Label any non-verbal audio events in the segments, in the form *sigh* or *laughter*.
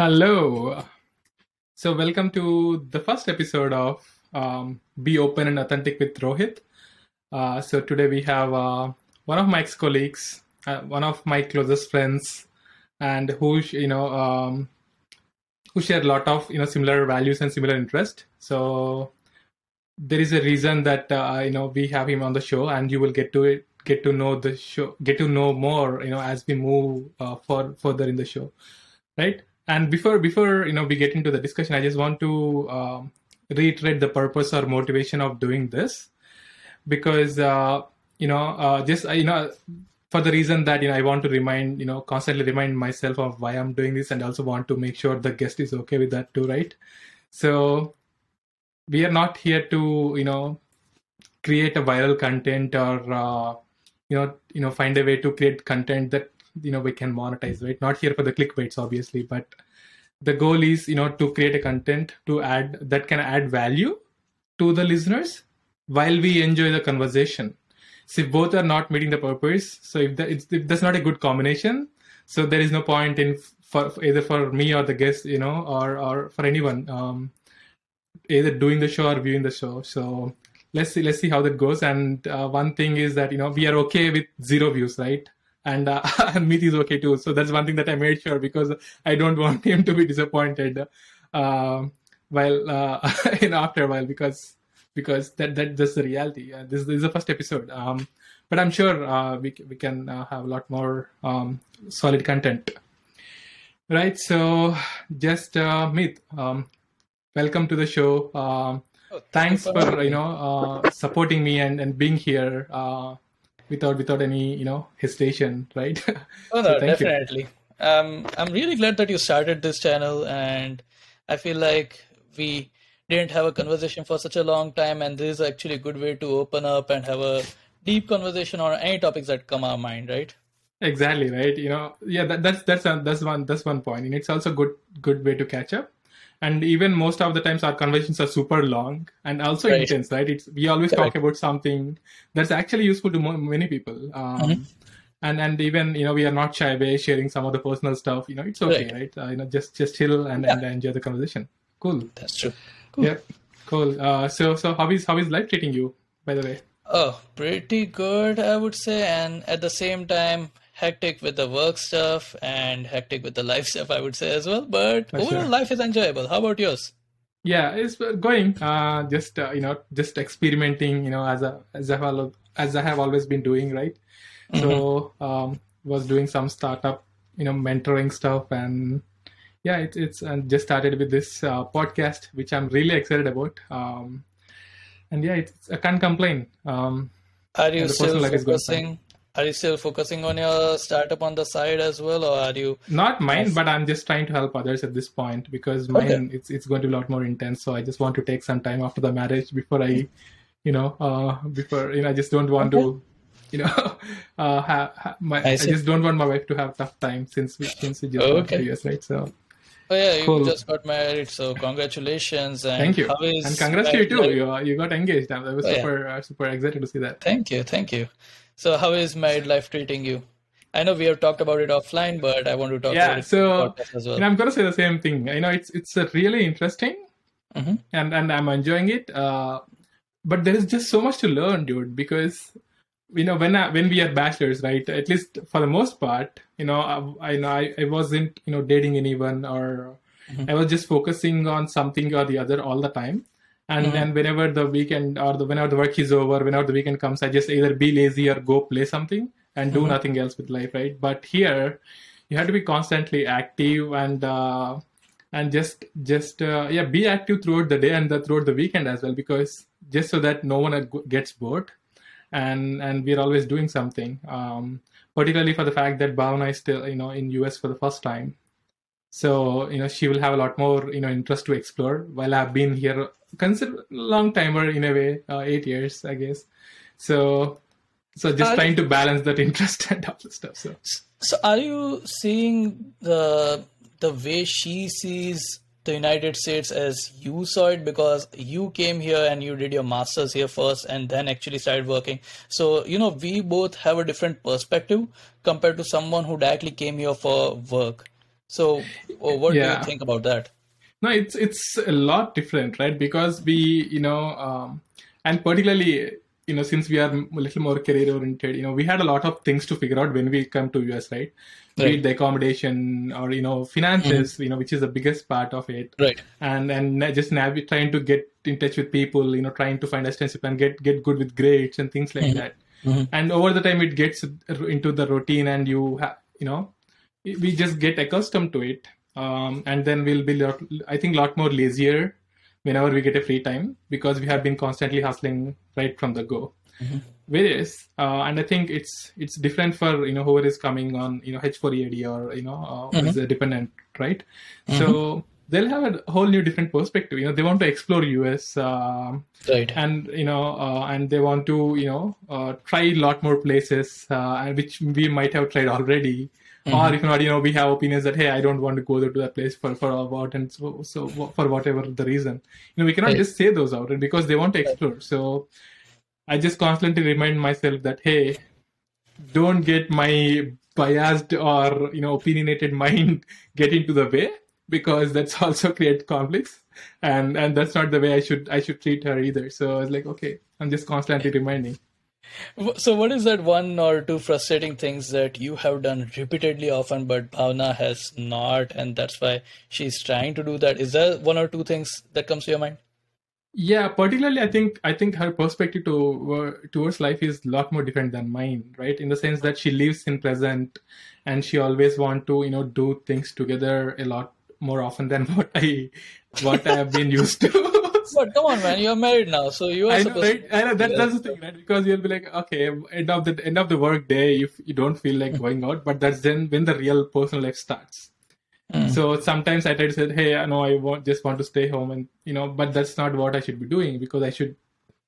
Hello. So, welcome to the first episode of um, Be Open and Authentic with Rohith. Uh, so, today we have uh, one of my ex colleagues, uh, one of my closest friends, and who, you know, um, who share a lot of, you know, similar values and similar interest. So, there is a reason that, uh, you know, we have him on the show, and you will get to it. Get to know the show, get to know more, you know, as we move uh, for further in the show, right? And before before you know we get into the discussion, I just want to um, reiterate the purpose or motivation of doing this, because uh, you know uh, just uh, you know for the reason that you know I want to remind you know constantly remind myself of why I'm doing this, and also want to make sure the guest is okay with that too, right? So we are not here to you know create a viral content or uh, you know you know find a way to create content that you know we can monetize right? Not here for the clickbaits obviously but the goal is you know to create a content to add that can add value to the listeners while we enjoy the conversation. So both are not meeting the purpose so if, that, if that's not a good combination so there is no point in for either for me or the guest you know or or for anyone um, either doing the show or viewing the show. So let's see let's see how that goes. And uh, one thing is that you know we are okay with zero views right and uh, *laughs* Meet is okay too. So that's one thing that I made sure because I don't *laughs* want him to be disappointed uh, while uh, *laughs* know after a while because because that that that's the reality. Uh, this, this, is the first episode, um, but I'm sure uh, we we can uh, have a lot more um, solid content. Right. So just uh, Meet, um, welcome to the show. Um, oh, thanks for you know supporting me and and being here without without any you know hesitation, right? *laughs* Oh no, so definitely. Um, I'm really glad that you started this channel, and I feel like we didn't have a conversation for such a long time, and this is actually a good way to open up and have a deep conversation on any topics that come our mind, right? Exactly right. You know, yeah, that, that's that's that's one that's one point, and it's also good good way to catch up and even most of the times our conversations are super long and also right. intense right it's we always Correct. talk about something that's actually useful to many people um, mm-hmm. and and even you know we are not shy away sharing some of the personal stuff you know it's okay right, right? Uh, you know just just chill and, yeah. and enjoy the conversation cool that's true cool. yeah cool uh, so so how is how is life treating you by the way oh pretty good i would say and at the same time hectic with the work stuff and hectic with the life *laughs* stuff, I would say as well. But For overall, sure. life is enjoyable. How about yours? Yeah, it's going. Uh, just uh, you know, just experimenting. You know, as a as I have as I have always been doing, right? Mm-hmm. So um, was doing some startup, you know, mentoring stuff, and yeah, it's it's and just started with this uh, podcast, which I'm really excited about. Um, and yeah, it's, I can't complain. Um, Are you still focusing? Are you still focusing on your startup on the side as well, or are you? Not mine, but I'm just trying to help others at this point because mine okay. it's it's going to be a lot more intense. So I just want to take some time after the marriage before I, you know, uh, before you know, I just don't want okay. to, you know, *laughs* uh, have, have my I, I, just don't want my wife to have tough time since we since we just okay. got years, right? So. Oh yeah, you cool. just got married, so congratulations! And Thank you, and congrats to you too. You, you got engaged. I was oh, super yeah. uh, super excited to see that. Thank you, thank you. So, how is married life treating you? I know we have talked about it offline, but I want to talk yeah, about it so, as well. Yeah, I'm going to say the same thing. You know, it's it's really interesting, mm-hmm. and and I'm enjoying it. Uh, but there is just so much to learn, dude. Because you know, when I, when we are bachelors, right? At least for the most part, you know, I I, know I, I wasn't you know dating anyone or mm-hmm. I was just focusing on something or the other all the time and mm-hmm. then whenever the weekend or the whenever the work is over whenever the weekend comes i just either be lazy or go play something and do mm-hmm. nothing else with life right but here you have to be constantly active and uh, and just just uh, yeah be active throughout the day and the, throughout the weekend as well because just so that no one gets bored and and we're always doing something um, particularly for the fact that Bhavna is still you know in US for the first time so you know she will have a lot more you know interest to explore while i've been here consider long timer in a way uh, eight years i guess. So so just are trying to balance that interest *laughs* and all the stuff so. So are you seeing the the way she sees the united states as you saw it? Because you came here and you did your masters here first and then actually started working. So you know we both have a different perspective compared to someone who directly came here for work So, oh, what do you think about that? No, it's it's a lot different, right? Because we, you know, um, and particularly, you know, since we are a little more career oriented, you know, we had a lot of things to figure out when we come to US, right? Be Right. it the accommodation or you know finances, you know, which is the biggest part of it, Right. and and just nav- trying to get in touch with people, you know, trying to find a extensive and get get good with grades and things like that. Mhm. And over the time, it gets into the routine, and you have, you know, we just get accustomed to it um, and then we'll be lot, i think a lot more lazier whenever we get a free time because we have been constantly hustling right from the go. Mhm. various uh, and i think it's it's different for you know whoever is coming on you know H4 EAD or you know uh, is a dependent right? So they'll have a whole new different perspective. You know they want to explore us um, Right. and you know uh, and they want to you know uh, try a lot more places uh, which we might have tried already or mm-hmm. if not you know we have opinions that hey i don't want to go there to that place for for about and so so for whatever the reason. You know we cannot Right. just say those out because they want to explore so i just constantly remind myself that hey don't get my biased or you know opinionated *laughs* mind get into the way because that's *laughs* also create conflicts. And and that's not the way i should i should treat her either. So i was like okay i'm just constantly reminding So, what is that one or two frustrating things that you have done repeatedly often, but Bhavna has not, and that's why she's trying to do that? Is there one or two things that comes to your mind? yeah particularly i think i think her perspective to uh, towards life is a lot more different than mine right in the sense that she lives in present and she always want to you know do things together a lot more often than *laughs* what i what i have been used to *laughs* But come on, man, you're married now, so you are I know, supposed right? I know that, that's the thing, right? Because you'll be like, okay, end of the end of the work day, if you don't feel like going out, but that's then when the real personal life starts. Mm. So sometimes I try to say, hey, I know I want, just want to stay home, and you know, but that's not what I should be doing because I should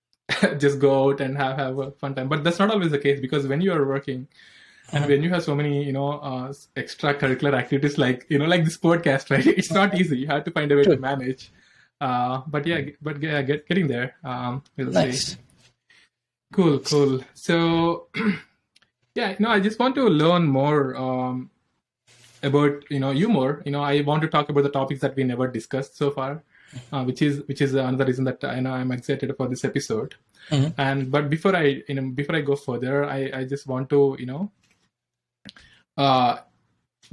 *laughs* just go out and have have a fun time. But that's not always the case because when you are working. And when you have so many, you know, uh, extracurricular activities like, you know, like this podcast, *laughs* right? It's not easy. You have to find a way to manage. Uh, but yeah, but yeah, get, getting there. Um, we'll Nice. see. Cool, cool. So, *clears throat* yeah, no, I just want to learn more um, about you know you more. You know, I want to talk about the topics that we never discussed so far, uh, which is which is another reason that I know I'm excited for this episode. Mhm. And but before I you know before I go further, I I just want to you know uh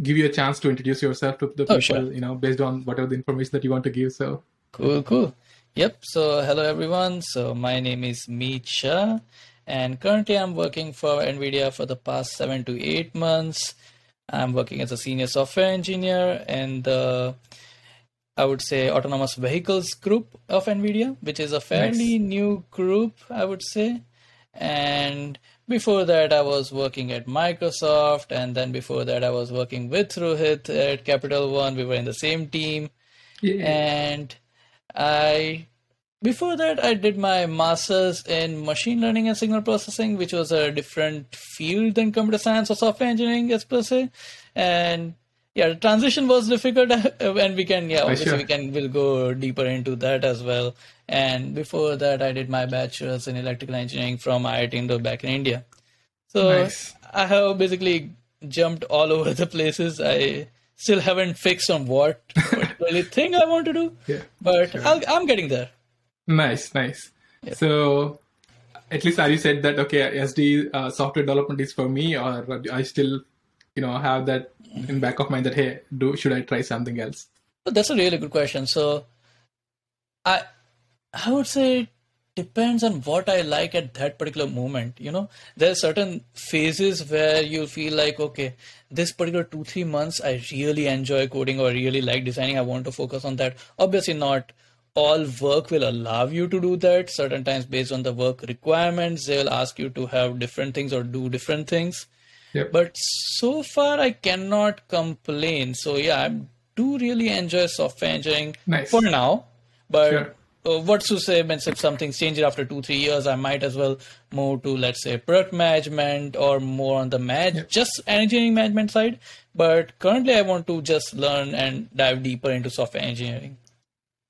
give you a chance to introduce yourself to the people Oh, sure. you know based on whatever the information that you want to give so Cool, cool. Yep. So, hello everyone. So, my name is Meet Shah, and currently I'm working for NVIDIA for the past seven to eight months. I'm working as a senior software engineer in the, I would say, autonomous vehicles group of NVIDIA, which is a fairly new group, I would say. And before that, I was working at Microsoft, and then before that, I was working with Rohith at Capital One. We were in the same team yeah and I before that I did my masters in machine learning and signal processing, which was a different field than computer science or software engineering as per se. And yeah, the transition was difficult, *laughs* and we can yeah obviously sure. we can we'll go deeper into that as well. And before that, I did my bachelor's in electrical engineering from IIT Indore back in India. So Nice. I have basically jumped all over *laughs* the places. I still haven't fixed on what *laughs* particularly thing I want to do, yeah but I'll, I'm getting there. Nice, nice. So, at least are you said that okay, SD uh, software development is for me, or I still, you know, have that in back of mind that hey, do should I try something else? But that's a really good question. So, I I would say depends on what I like at that particular moment. You know, there are certain phases where you feel like, okay, this particular two three months I really enjoy coding or really like designing. I want to focus on that. Obviously, not all work will allow you to do that. Certain times, based on the work requirements, they will ask you to have different things or do different things. Yep. But so far, I cannot complain. So yeah, I do really enjoy software engineering Nice. for now. But Sure. Uh, what's to say means if something's changed after two three years, I might as well move to let's say product management or more on the manage just engineering management side. But currently, I want to just learn and dive deeper into software engineering.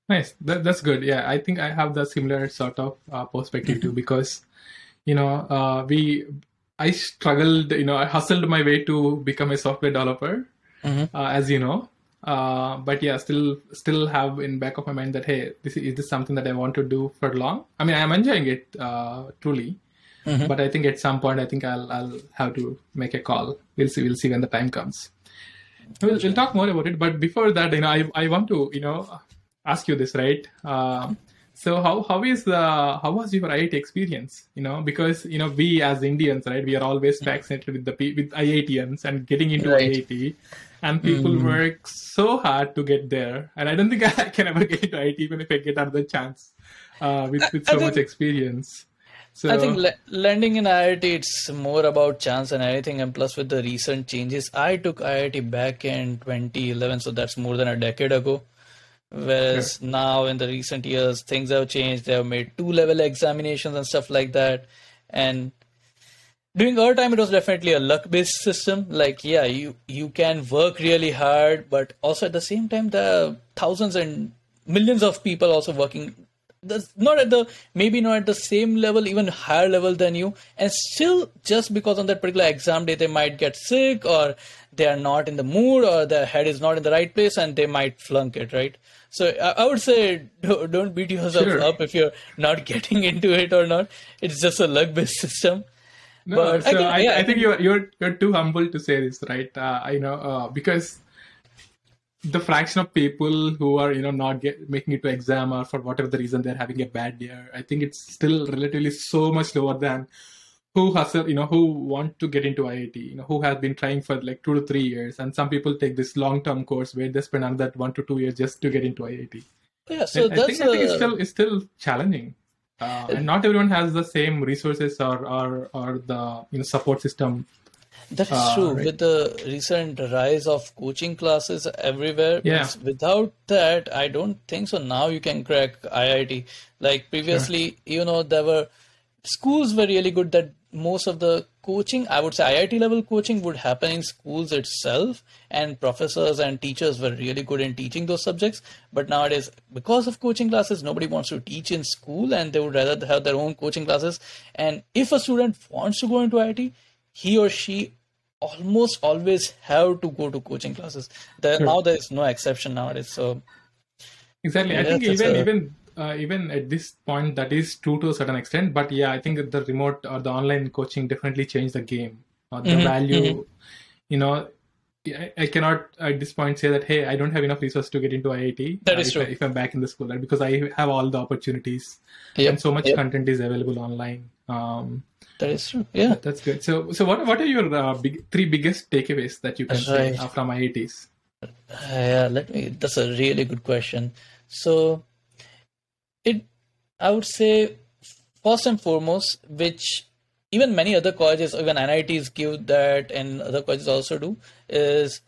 Nice. That, that's good. Yeah, I think I have the similar sort of uh, perspective too because, you know, uh, we, I struggled, you know, I hustled my way to become a software developer. Mm-hmm. uh, as you know. Uh, but yeah, still still have in back of my mind that hey, this is, is this something that I want to do for long? I mean, I'm enjoying it uh, truly, Mm-hmm. but I think at some point I think I'll I'll have to make a call. We'll see. We'll see when the time comes. We'll, we'll talk more about it. But before that, you know, I I want to you know ask you this right. Uh, so how how is the how was your IIT experience? You know, because you know we as Indians, right, we are always fascinated with the with IITians and getting into Right. IIT, and people work so hard to get there. And I don't think *laughs* I can ever get into IIT even if I get another chance uh, with with so think- much experience. So I think le- landing in IIT it's more about chance than anything, and plus with the recent changes, I took IIT back in 2011, so that's more than a decade ago. Whereas now in the recent years, things have changed. They have made two-level examinations and stuff like that, and during our time it was definitely a luck-based system. Like yeah, you you can work really hard, but also at the same time there are thousands and millions of people also working. That's not at the maybe not at the same level even higher level than you. And still just because on that particular exam day they might get sick or they are not in the mood or their head is not in the right place and they might flunk it right? So i, I would say *laughs* don't, don't beat yourself Sure. up if you're not *laughs* getting into it or not. It's just a luck based system No, But so again, I, yeah, I think you're you're you're too humble to say this, right? Uh, you know, uh, because the fraction of people who are you know not get, making it to exam or for whatever the reason they're having a bad year, I think it's still relatively so much lower than who hustle, you know, who want to get into IIT, you know, who have been trying for like two to three years, and some people take this long-term course where they spend another one to two years just to get into IIT. yeah so I, I think, I think it's still it's still challenging, uh, and not everyone has the same resources or or or the you know support system. That is Uh, true. right. With the recent rise of coaching classes everywhere, Yeah. without that, I don't think so. Now you can crack IIT. Like previously, you know, there were schools were really good that most of the coaching, I would say IIT level coaching would happen in schools itself, and professors and teachers were really good in teaching those subjects. But nowadays, because of coaching classes, nobody wants to teach in school and they would rather have their own coaching classes. And if a student wants to go into IIT, he or she almost always have to go to coaching classes. There, Now there is no exception nowadays. So Exactly. I think even a- even uh, even at this point that is true to a certain extent. But yeah, I think that the remote or the online coaching definitely changed the game. Uh, the Mhm, value, you know, I, I cannot at this point say that hey, I don't have enough resources to get into IIT. That uh, is if, true. I, if I'm back in the school, right? Because I have all the opportunities Yep, and so much yep. content is available online. Um, that is true. Yeah. that's good. So so what what are your uh, big, three biggest takeaways that you can say Right. uh, from IITs? Uh, yeah, let me. That's a really good question. So, it, I would say, first and foremost, which even many other colleges, even NITs give that, and other colleges also do, is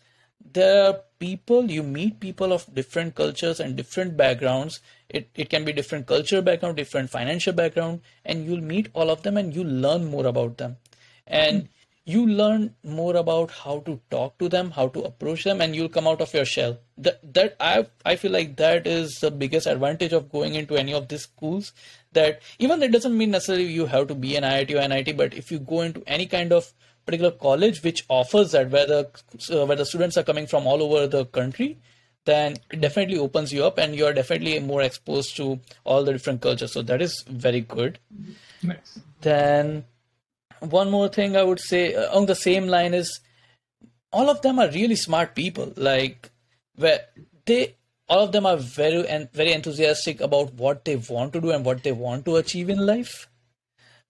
there are people you meet people of different cultures and different backgrounds. It it can be different culture background, different financial background, and you'll meet all of them and you learn more about them, and you learn more about how to talk to them, how to approach them, and you'll come out of your shell. That that I I feel like that is the biggest advantage of going into any of these schools. That even it doesn't mean necessarily you have to be an IIT or NIT, but if you go into any kind of particular college which offers that, where the uh, where the students are coming from all over the country, then it definitely opens you up, and you are definitely more exposed to all the different cultures. So that is very good. Nice. Then one more thing I would say uh, on the same line is all of them are really smart people. Like where they all of them are very and very enthusiastic about what they want to do and what they want to achieve in life.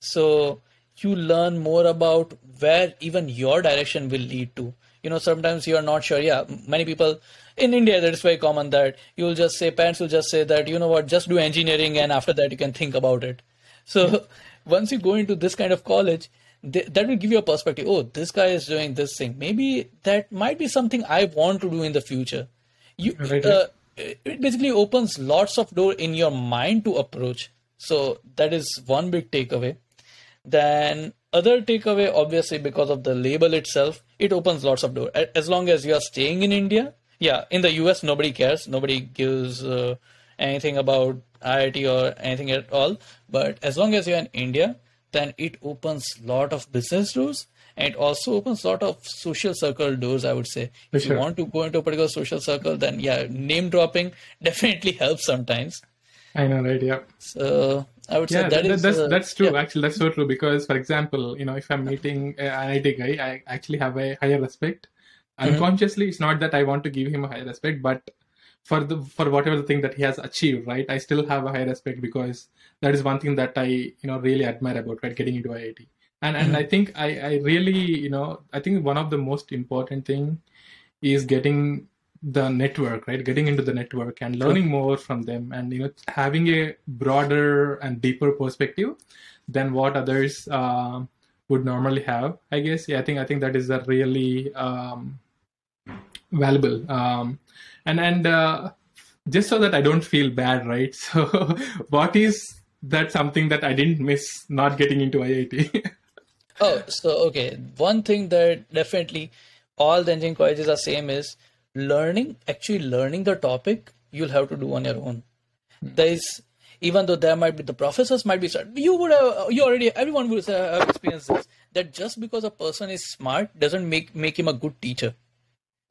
So you learn more about where even your direction will lead to. You know, sometimes you are not sure. Yeah, many people in India, that is very common that you'll just say, parents will just say that, you know what, just do engineering and after that you can think about it. So *laughs* once you go into this kind of college, th- that will give you a perspective. Oh, this guy is doing this thing. Maybe that might be something I want to do in the future. You, Right, uh, it basically opens lots of door in your mind to approach. So that is one big takeaway. Then other takeaway, obviously because of the label itself, it opens lots of door. As long as you are staying in India, yeah, in the US nobody cares, nobody gives uh, anything about IIT or anything at all. But as long as you're in India, then it opens lot of business doors and also opens a lot of social circle doors i would say if sure. you want to go into a particular social circle then yeah name dropping *laughs* definitely helps sometimes I know, right? Yeah. so i would say yeah, that that- is that's uh, that's true. yeah. Actually, that's so true. Because, for example, you know, if I'm meeting an IT guy, I actually have a higher respect. Mm-hmm. Unconsciously, it's not that I want to give him a higher respect, but for the for whatever the thing that he has achieved, right? I still have a high respect because that is one thing that I you know really admire about right? Getting into IIT. And and I think I I really you know I think one of the most important thing is getting the network right? Getting into the network and learning more from them and you know having a broader and deeper perspective than what others uh, would normally have i guess. Yeah i think i think that is a really um, valuable um, and and uh, just so that i don't feel bad right *laughs* so what is that something that i didn't miss not getting into iit *laughs* Oh, so okay. One thing that definitely all the engineering colleges are same is learning. Actually, learning the topic you'll have to do on your own. There is even though there might be the professors might be you would have you already everyone would have experienced this that just because a person is smart doesn't make make him a good teacher.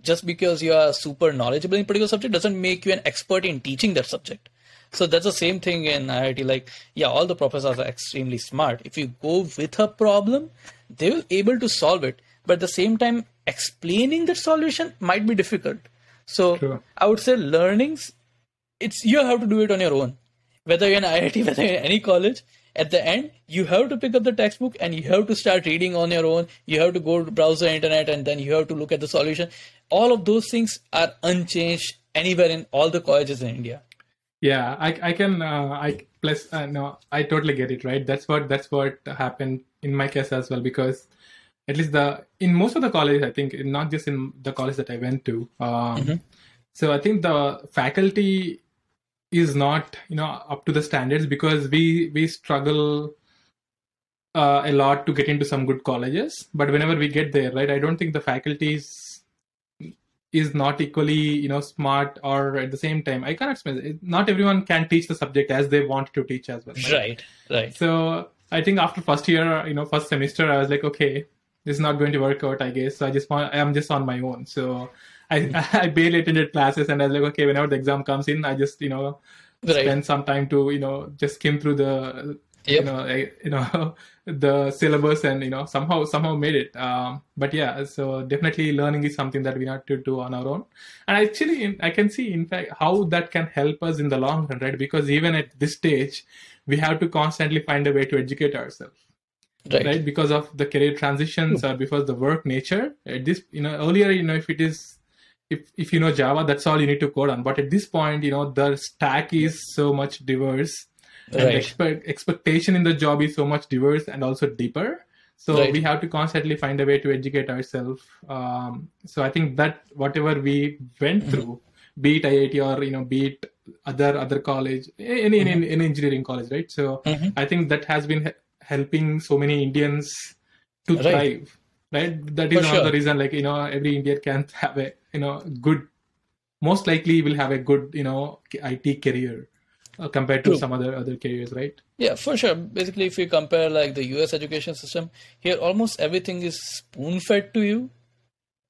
Just because you are super knowledgeable in a particular subject doesn't make you an expert in teaching that subject. So that's the same thing in IIT. Like, yeah, all the professors are extremely smart. If you go with a problem, they will able to solve it. But at the same time, explaining that solution might be difficult. So True. I would say learnings, it's you have to do it on your own. Whether you're in IIT, *laughs* whether you're in any college, at the end, you have to pick up the textbook and you have to start reading on your own. You have to go to browse the internet and then you have to look at the solution. All of those things are unchanged anywhere in all the colleges in India. Yeah, I I can uh, I plus uh, no I totally get it right. That's what that's what happened in my case as well because at least the in most of the college I think not just in the college that I went to. Um, So I think the faculty is not you know up to the standards because we we struggle uh, a lot to get into some good colleges. But whenever we get there, right, I don't think the faculty is is not equally you know smart or at the same time i cannot explain it. not everyone can teach the subject as they want to teach as well Right, right. so i think after first year you know first semester i was like okay this is not going to work out i guess so i just want i'm just on my own so i hmm. *laughs* i barely attended classes and i was like okay whenever the exam comes in i just you know Right. spend some time to you know just skim through the you know you know *laughs* the syllabus and you know somehow somehow made it. Um, but yeah so definitely learning is something that we have to do on our own. And actually in, i can see in fact how that can help us in the long run right? Because even at this stage we have to constantly find a way to educate ourselves. Right. right? Because of the career transitions or because the work nature at this you know earlier you know if it is if if you know java that's all you need to code on. But at this point you know the stack is so much diverse and Right. expect, expectation in the job is so much diverse and also deeper so Right. we have to constantly find a way to educate ourselves um, so i think that whatever we went Mm-hmm. through be it iit or you know be it other other college any any, any engineering college right so Mhm. i think that has been helping so many indians to Right. thrive right that is For the sure. reason like you know every indian can have a you know good most likely will have a good you know it career compared to True. some other other careers right Yeah, for sure. Basically, if you compare like the US education system, here almost everything is spoon fed to you.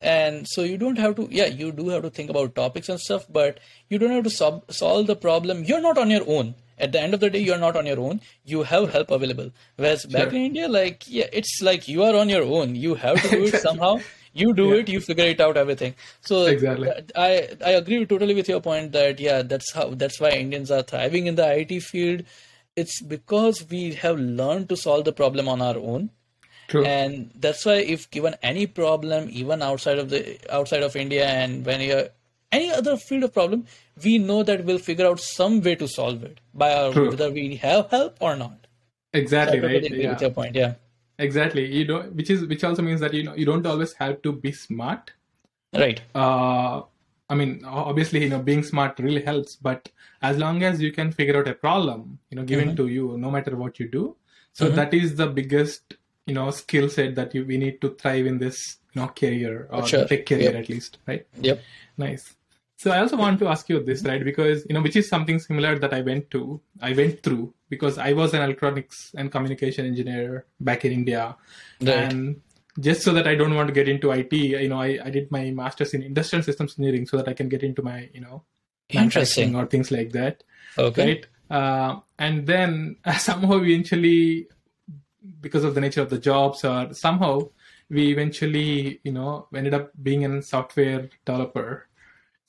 And so you don't have to, yeah, you do have to think about topics and stuff, but you don't have to sol- solve the problem. You're not on your own. At the end of the day, you're not on your own. You have help available. Whereas back Sure. in India, like, yeah, it's like you are on your own. You have to do it *laughs* somehow. You do Yeah. it, you figure it out, everything. So Exactly. I I agree totally with your point that yeah, that's how that's why Indians are thriving in the IT field. It's because we have learned to solve the problem on our own true and that's why if given any problem even outside of the outside of india and when you're any other field of problem we know that we'll figure out some way to solve it by our, whether we have help or not exactly right yeah with your point yeah exactly. You don't which is which also means that you know you don't always have to be smart. Right. Uh i mean obviously you know being smart really helps but as long as you can figure out a problem you know given to you no matter what you do. So that is the biggest you know skill set that you we need to thrive in this you know career or Sure. tech career Yep. at least right? Yep. Nice. So I also want to ask you this, right? Because you know, which is something similar that I went to, I went through because I was an electronics and communication engineer back in India, Right. and just so that I don't want to get into IT, you know, I, I did my master's in industrial systems engineering so that I can get into my, you know, Interesting. or things like that. Okay. Right. Uh, and then *laughs* somehow eventually, because of the nature of the jobs, or somehow we eventually, you know, ended up being a software developer.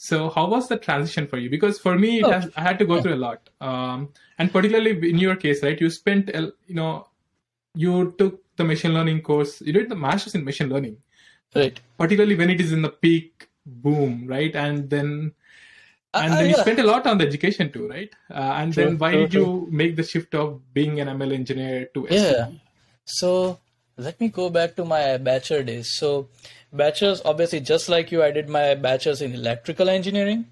So how was the transition for you? Because for me, it Oh. has, I had to go through a lot. Um, and particularly in your case, right? You spent, you know, you took the machine learning course. You did the master's in machine learning, Right. particularly when it is in the peak boom, right? And then and Uh, then you yeah. spent a lot on the education too, right? Uh, and True, then why true, did you make the shift of being an ML engineer to Yeah. So let me go back to my bachelor days. So bachelor's, obviously, just like you, I did my bachelor's in electrical engineering.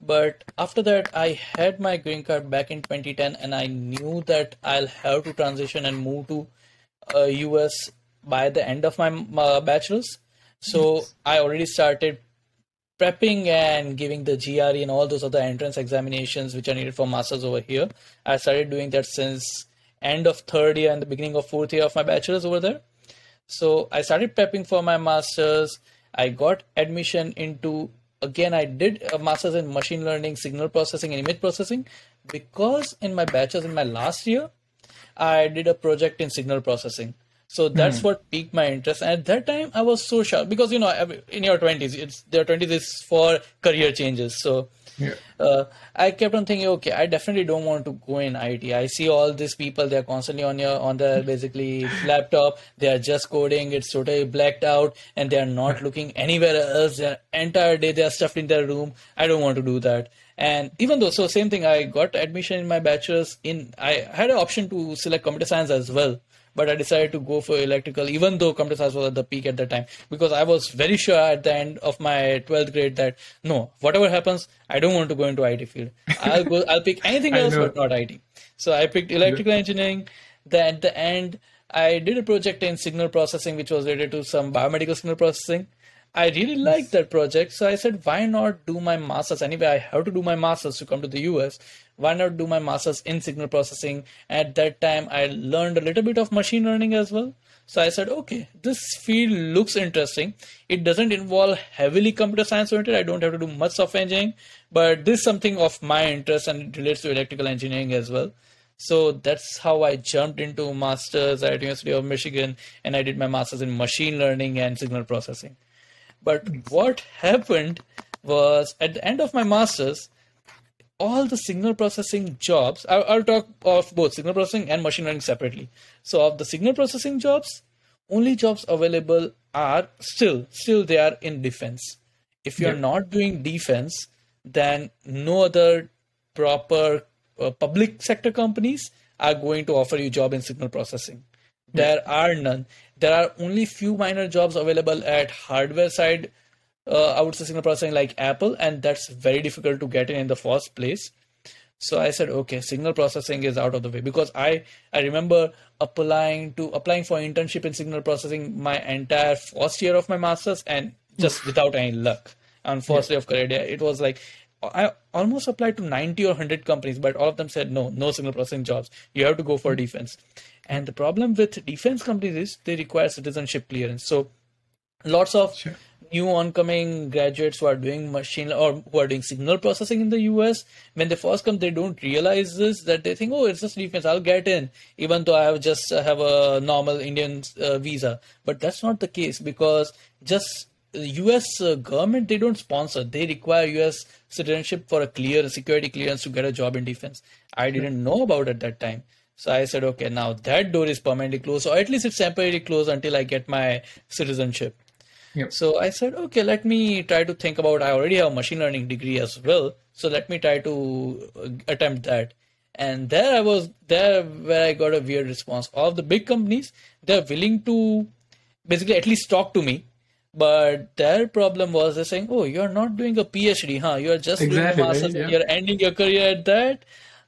But after that, I had my green card back in 2010, and I knew that I'll have to transition and move to uh, US by the end of my uh, bachelor's. So I already started prepping and giving the GRE and all those other entrance examinations which are needed for masters over here. I started doing that since end of third year and the beginning of fourth year of my bachelor's over there. So I started prepping for my masters. I got admission into again I did a masters in machine learning, signal processing, and image processing because in my bachelor's in my last year I did a project in signal processing. So that's what piqued my interest. And at that time, I was so shocked because you know, in your twenties, it's their twenties is for career changes. So Yeah. uh, I kept on thinking, okay, I definitely don't want to go in IT. I see all these people; they're constantly on your on their *laughs* basically laptop. They are just coding. It's totally blacked out, and they are not *laughs* looking anywhere else. Their entire day they are stuffed in their room. I don't want to do that. And even though, so same thing, I got admission in my bachelor's in. I had an option to select computer science as well but I decided to go for electrical, even though computer science was at the peak at that time, because I was very sure at the end of my 12th grade that no, whatever happens, I don't want to go into IT field. I'll go, I'll pick anything *laughs* else, but not IT. So I picked electrical engineering. Then at the end, I did a project in signal processing, which was related to some biomedical signal processing. I really liked that project, so I said, why not do my masters? Anyway, I have to do my masters to come to the US. Why not do my masters in signal processing? At that time, I learned a little bit of machine learning as well. So I said, okay, this field looks interesting. It doesn't involve heavily computer science oriented. I don't have to do much software engineering, but this is something of my interest and it relates to electrical engineering as well. So that's how I jumped into masters at University of Michigan, and I did my masters in machine learning and signal processing. But what happened was at the end of my masters, all the signal processing jobs, I'll, I'll talk of both signal processing and machine learning separately. So of the signal processing jobs, only jobs available are still, still they are in defense. If you're Yeah. not doing defense, then no other proper uh, public sector companies are going to offer you job in signal processing. There are none. There are only few minor jobs available at hardware side. Uh, I would say signal processing like Apple, and that's very difficult to get in in the first place. So I said, okay, signal processing is out of the way because I I remember applying to applying for internship in signal processing my entire first year of my masters and just without any luck on first day of career day. It was like I almost applied to 90 or 100 companies, but all of them said no, no signal processing jobs. You have to go for defense. And the problem with defense companies is they require citizenship clearance. So lots of Sure. New oncoming graduates who are doing machine or who are doing signal processing in the US, when they first come, they don't realize this that they think, oh, it's just defense, I'll get in, even though I have just uh, have a normal Indian uh, visa. But that's not the case because just US uh, government they don't sponsor. They require US citizenship for a clear security clearance to get a job in defense. I didn't know about it that time. So I said, okay, now that door is permanently closed, or at least it's temporarily closed until I get my citizenship. Yep. So I said, okay, let me try to think about. I already have a machine learning degree as well, so let me try to uh, attempt that. And there I was there where I got a weird response. All of the big companies, they're willing to basically at least talk to me, but their problem was they're saying, "Oh, you're not doing a PhD, huh? You're just Exactly, doing a right, yeah. You're ending your career at that."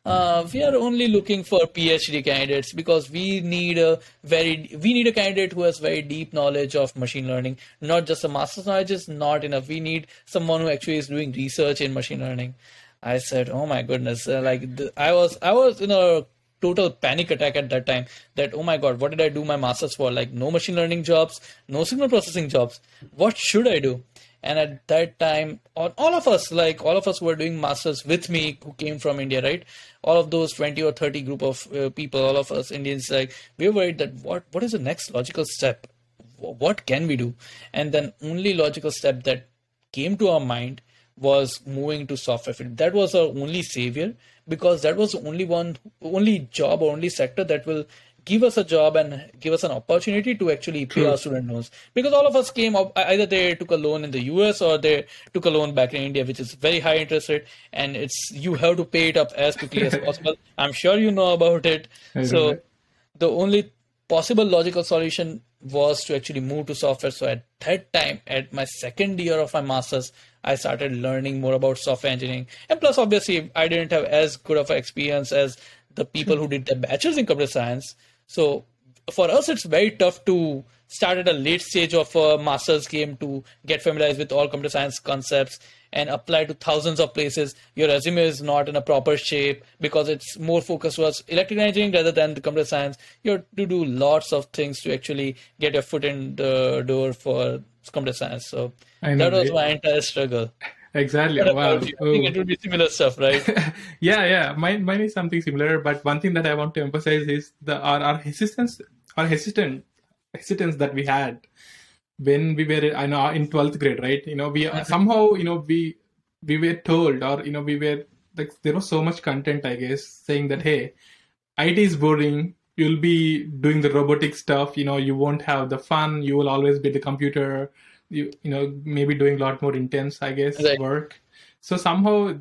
Uh, we are only looking for PhD candidates because we need a very we need a candidate who has very deep knowledge of machine learning, not just a master's knowledge is not enough. We need someone who actually is doing research in machine learning. I said, "Oh my goodness!" Uh, like the, I was I was in a total panic attack at that time that oh my god what did i do my masters for like no machine learning jobs no signal processing jobs what should i do and at that time all, all of us like all of us were doing masters with me who came from india right? All of those 20 or 30 group of uh, people all of us indians like we were worried that what what is the next logical step? What can we do? And then only logical step that came to our mind was moving to software field. That was our only savior because that was the only one only job or only sector that will give us a job and give us an opportunity to actually pay True. our student loans because all of us came up either they took a loan in the US or they took a loan back in India which is very high interest rate and it's you have to pay it up as quickly as *laughs* possible I'm sure you know about it so the only possible logical solution was to actually move to software. So at that time, at my second year of my master's, I started learning more about software engineering. And plus, obviously, I didn't have as good of an experience as the people who did their bachelor's in computer science. So for us, it's very tough to start at a late stage of a master's game to get familiarized with all computer science concepts and apply to thousands of places. Your resume is not in a proper shape because it's more focused towards electrical engineering rather than the computer science. You have to do lots of things to actually get your foot in the door for computer science. So that was my entire struggle. Exactly. Wow. I think it would be similar stuff, right? *laughs* yeah, yeah. Mine, mine is something similar. But one thing that I want to emphasize is the our, our hesitance, our hesitant hesitance that we had when we were I know in 12th grade right you know we mm-hmm. somehow you know we we were told or you know we were like there was so much content I guess saying that hey IT is boring you'll be doing the robotic stuff you know you won't have the fun you will always be the computer you you know maybe doing a lot more intense I guess right. work so somehow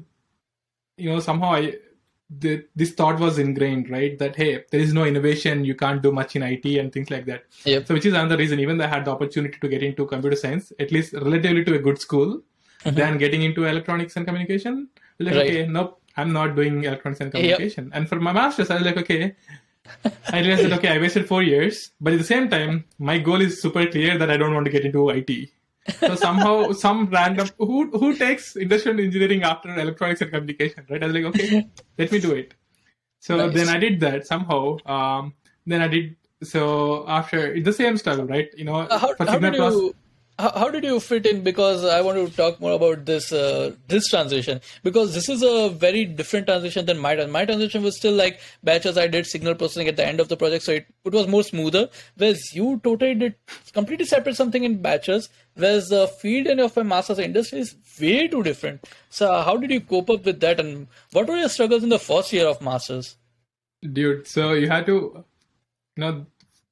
you know somehow I the, this thought was ingrained, right? That hey, there is no innovation, you can't do much in IT and things like that. Yep. So, which is another reason. Even though I had the opportunity to get into computer science, at least relatively to a good school, mm-hmm. than getting into electronics and communication. Like, right. okay, nope, I'm not doing electronics and communication. Yep. And for my masters, I was like, okay. *laughs* I realized that okay, I wasted four years, but at the same time, my goal is super clear that I don't want to get into IT so somehow some random who who takes industrial engineering after electronics and communication right? I was like okay let me do it. So nice. then i did that somehow. Um, then i did so after the same struggle right? You know uh, how, how did you, how, did you fit in? Because i want to talk more about this uh, this transition. Because this is a very different transition than my my transition was still like batches i did signal processing at the end of the project so it, it was more smoother. Whereas you totally did completely separate something in batches whereas the field in of my master's industry is way too different. So how did you cope up with that and what were your struggles in the first year of masters? Dude so you had to you know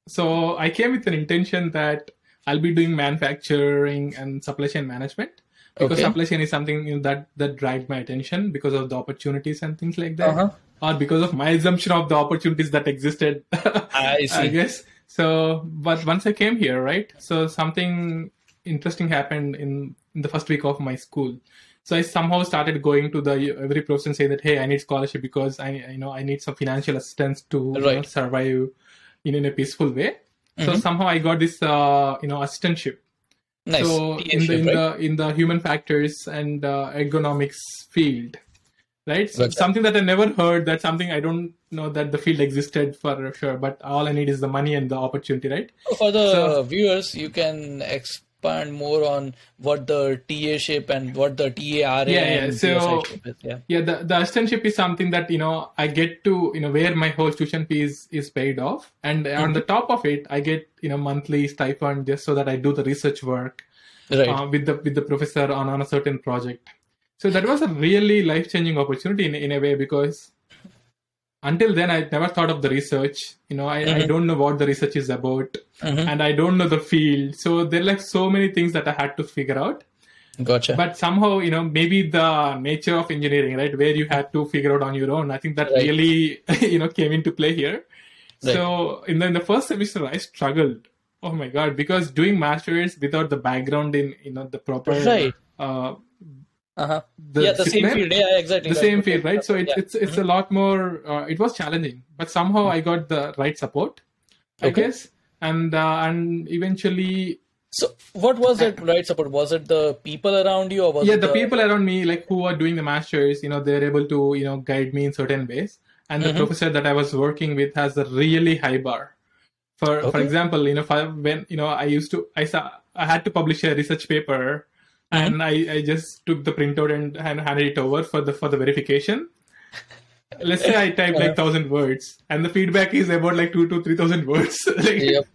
so i came with an intention that I'll be doing manufacturing and supply chain management because okay. supply chain is something you know, that that drives my attention because of the opportunities and things like that, uh-huh. or because of my assumption of the opportunities that existed. I *laughs* see. I guess so. But once I came here, right? So something interesting happened in, in the first week of my school. So I somehow started going to the every professor and say that hey, I need scholarship because I you know I need some financial assistance to right. you know, survive in, in a peaceful way. So mm-hmm. somehow I got this, uh, you know, assistantship. Nice. So in the in right? the in the human factors and uh, ergonomics field, right? So something that I never heard. That's something I don't know that the field existed for sure. But all I need is the money and the opportunity, right? For the so, viewers, you can ex- expand more on what the TA shape and what the TARA yeah, yeah. so, Yeah, yeah the, the assistantship is something that, you know, I get to, you know, where my whole tuition fees is paid off. And mm-hmm. on the top of it, I get, you know, monthly stipend just so that I do the research work right. uh, with the with the professor on, on a certain project. So that was a really life changing opportunity in, in a way because until then i never thought of the research you know i, mm-hmm. I don't know what the research is about mm-hmm. and i don't know the field so there are like so many things that i had to figure out gotcha but somehow you know maybe the nature of engineering right where you had to figure out on your own i think that right. really *laughs* you know came into play here right. so in the, in the first semester i struggled oh my god because doing masters without the background in you know the proper right. uh, uh-huh. The yeah, the same field. Yeah, exactly. The right. same field, right? So it, yeah. it's it's mm-hmm. a lot more. Uh, it was challenging, but somehow I got the right support, I okay. guess, and uh, and eventually. So what was that right support? Was it the people around you, or was yeah, the... the people around me, like who are doing the masters? You know, they're able to you know guide me in certain ways, and the professor that I was working with has a really high bar. For for example, you know, if I, when you know I used to I saw I had to publish a research paper, and I, I just took the printout and, and handed it over for the for the verification. *laughs* Let's say I type like thousand words, and the feedback is about like two to three thousand words. *laughs* like, Yep.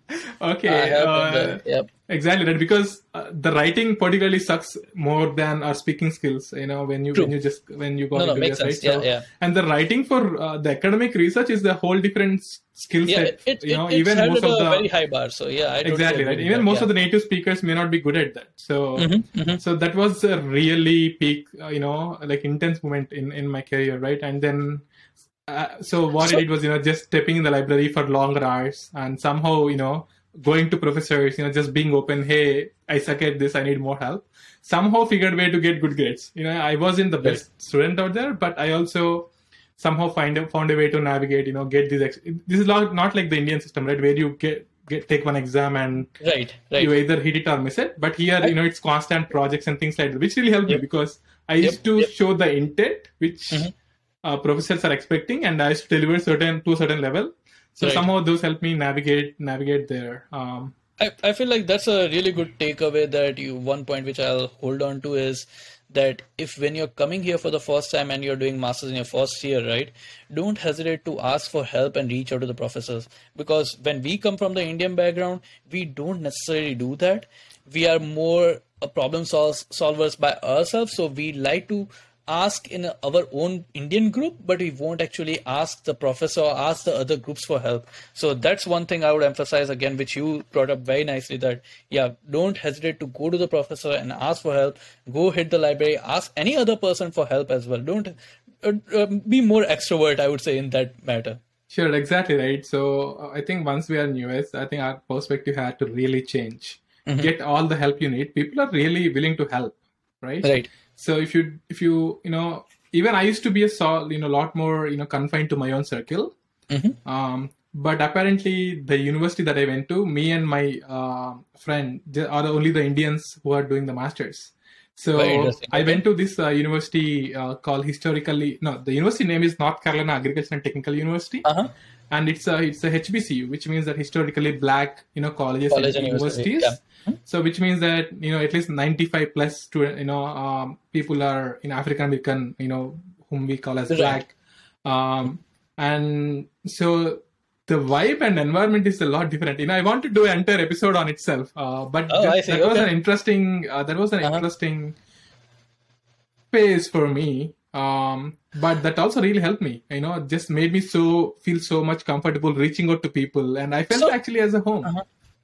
Okay. I have uh. Yep. Exactly right because uh, the writing particularly sucks more than our speaking skills. You know when you True. when you just when you got No, no, into makes this, sense. right? Yeah, yeah. And the writing for uh, the academic research is the whole different s- skill Yeah, set. it, it, you know, it, it's even most of a the very high bar. So yeah, I exactly right. Even that, most yeah. of the native speakers may not be good at that. So Mhm, mhm. so that was a really peak, uh, you know, like intense moment in in my career, right? And then. Uh, so what So- I did was, you know, just stepping in the library for longer hours and somehow, you know, going to professors, you know, just being open. Hey, I suck at this. I need more help. Somehow figured way to get good grades. You know, I wasn't the Right. best student out there, but I also somehow find a, found a way to navigate. You know, get these. Ex- this is not not like the Indian system, right? Where you get get take one exam and Right, right. you either hit it or miss it. But here, you know, it's constant projects and things like that, which really helped Yep. me because I used Yep, to yep. show the intent which Mhm. uh, professors are expecting, and I used to deliver certain to a certain level. So Right. somehow those help me navigate navigate there. Um, I, I feel like that's a really good takeaway that you one point which I'll hold on to is that if when you're coming here for the first time and you're doing masters in your first year, right, don't hesitate to ask for help and reach out to the professors because when we come from the Indian background, we don't necessarily do that. We are more a problem sol- solvers by ourselves, so we like to ask in our own Indian group, but we won't actually ask the professor or ask the other groups for help. So that's one thing I would emphasize again, which you brought up very nicely that, yeah, don't hesitate to go to the professor and ask for help. Go hit the library, ask any other person for help as well. Don't uh, uh, be more extrovert, I would say, in that matter. Sure, exactly right. So uh, I think once we are in US, I think our perspective had to really change. Get all the help you need. People are really willing to help, right? Right. So if you if you you know even I used to be a you know a lot more you know confined to my own circle. Mhm. Um, but apparently the university that I went to, me and my uh, friend are only the Indians who are doing the masters. So I went to this uh, university uh, called historically no the university name is North Carolina Agricultural and Technical University Uh huh. and it's a it's a HBCU, which means that historically black you know colleges College and university, universities. yeah. So which means that you know at least 95 plus student you know um, people are in African American you know whom we call as black, um, and so the vibe and environment is a lot different. You know I want to do an entire episode on itself, uh, but Oh, that, that was Okay. an interesting uh, that was an Uh-huh. interesting phase for me um but that also really helped me you know just made me so feel so much comfortable reaching out to people and i felt So- actually as a home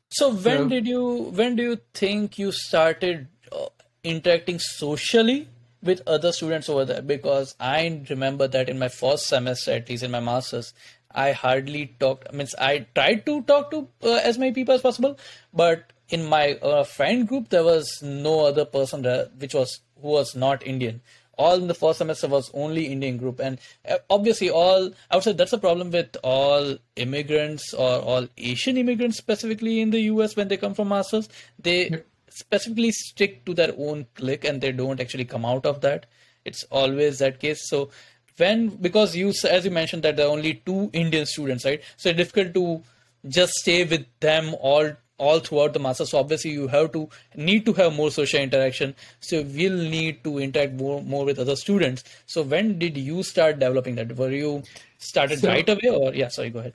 So when So- did you when do you think you started uh, interacting socially with other students over there? Because I remember that in my first semester, at least in my masters, I hardly talked. I mean, I tried to talk to uh, as many people as possible, but in my uh, friend group, there was no other person there, which was who was not Indian all in the first semester was only Indian group, and uh, obviously all I would say that's a problem with all immigrants or all Asian immigrants specifically in the US when they come from masters. They specifically stick to their own clique and they don't actually come out of that. It's always that case. So when because you as you mentioned that there are only two Indian students, right? So it's difficult to just stay with them all all throughout the master. So obviously you have to need to have more social interaction. So we'll need to interact more more with other students. So when did you start developing that? Were you started So- right away or yeah, sorry, go ahead.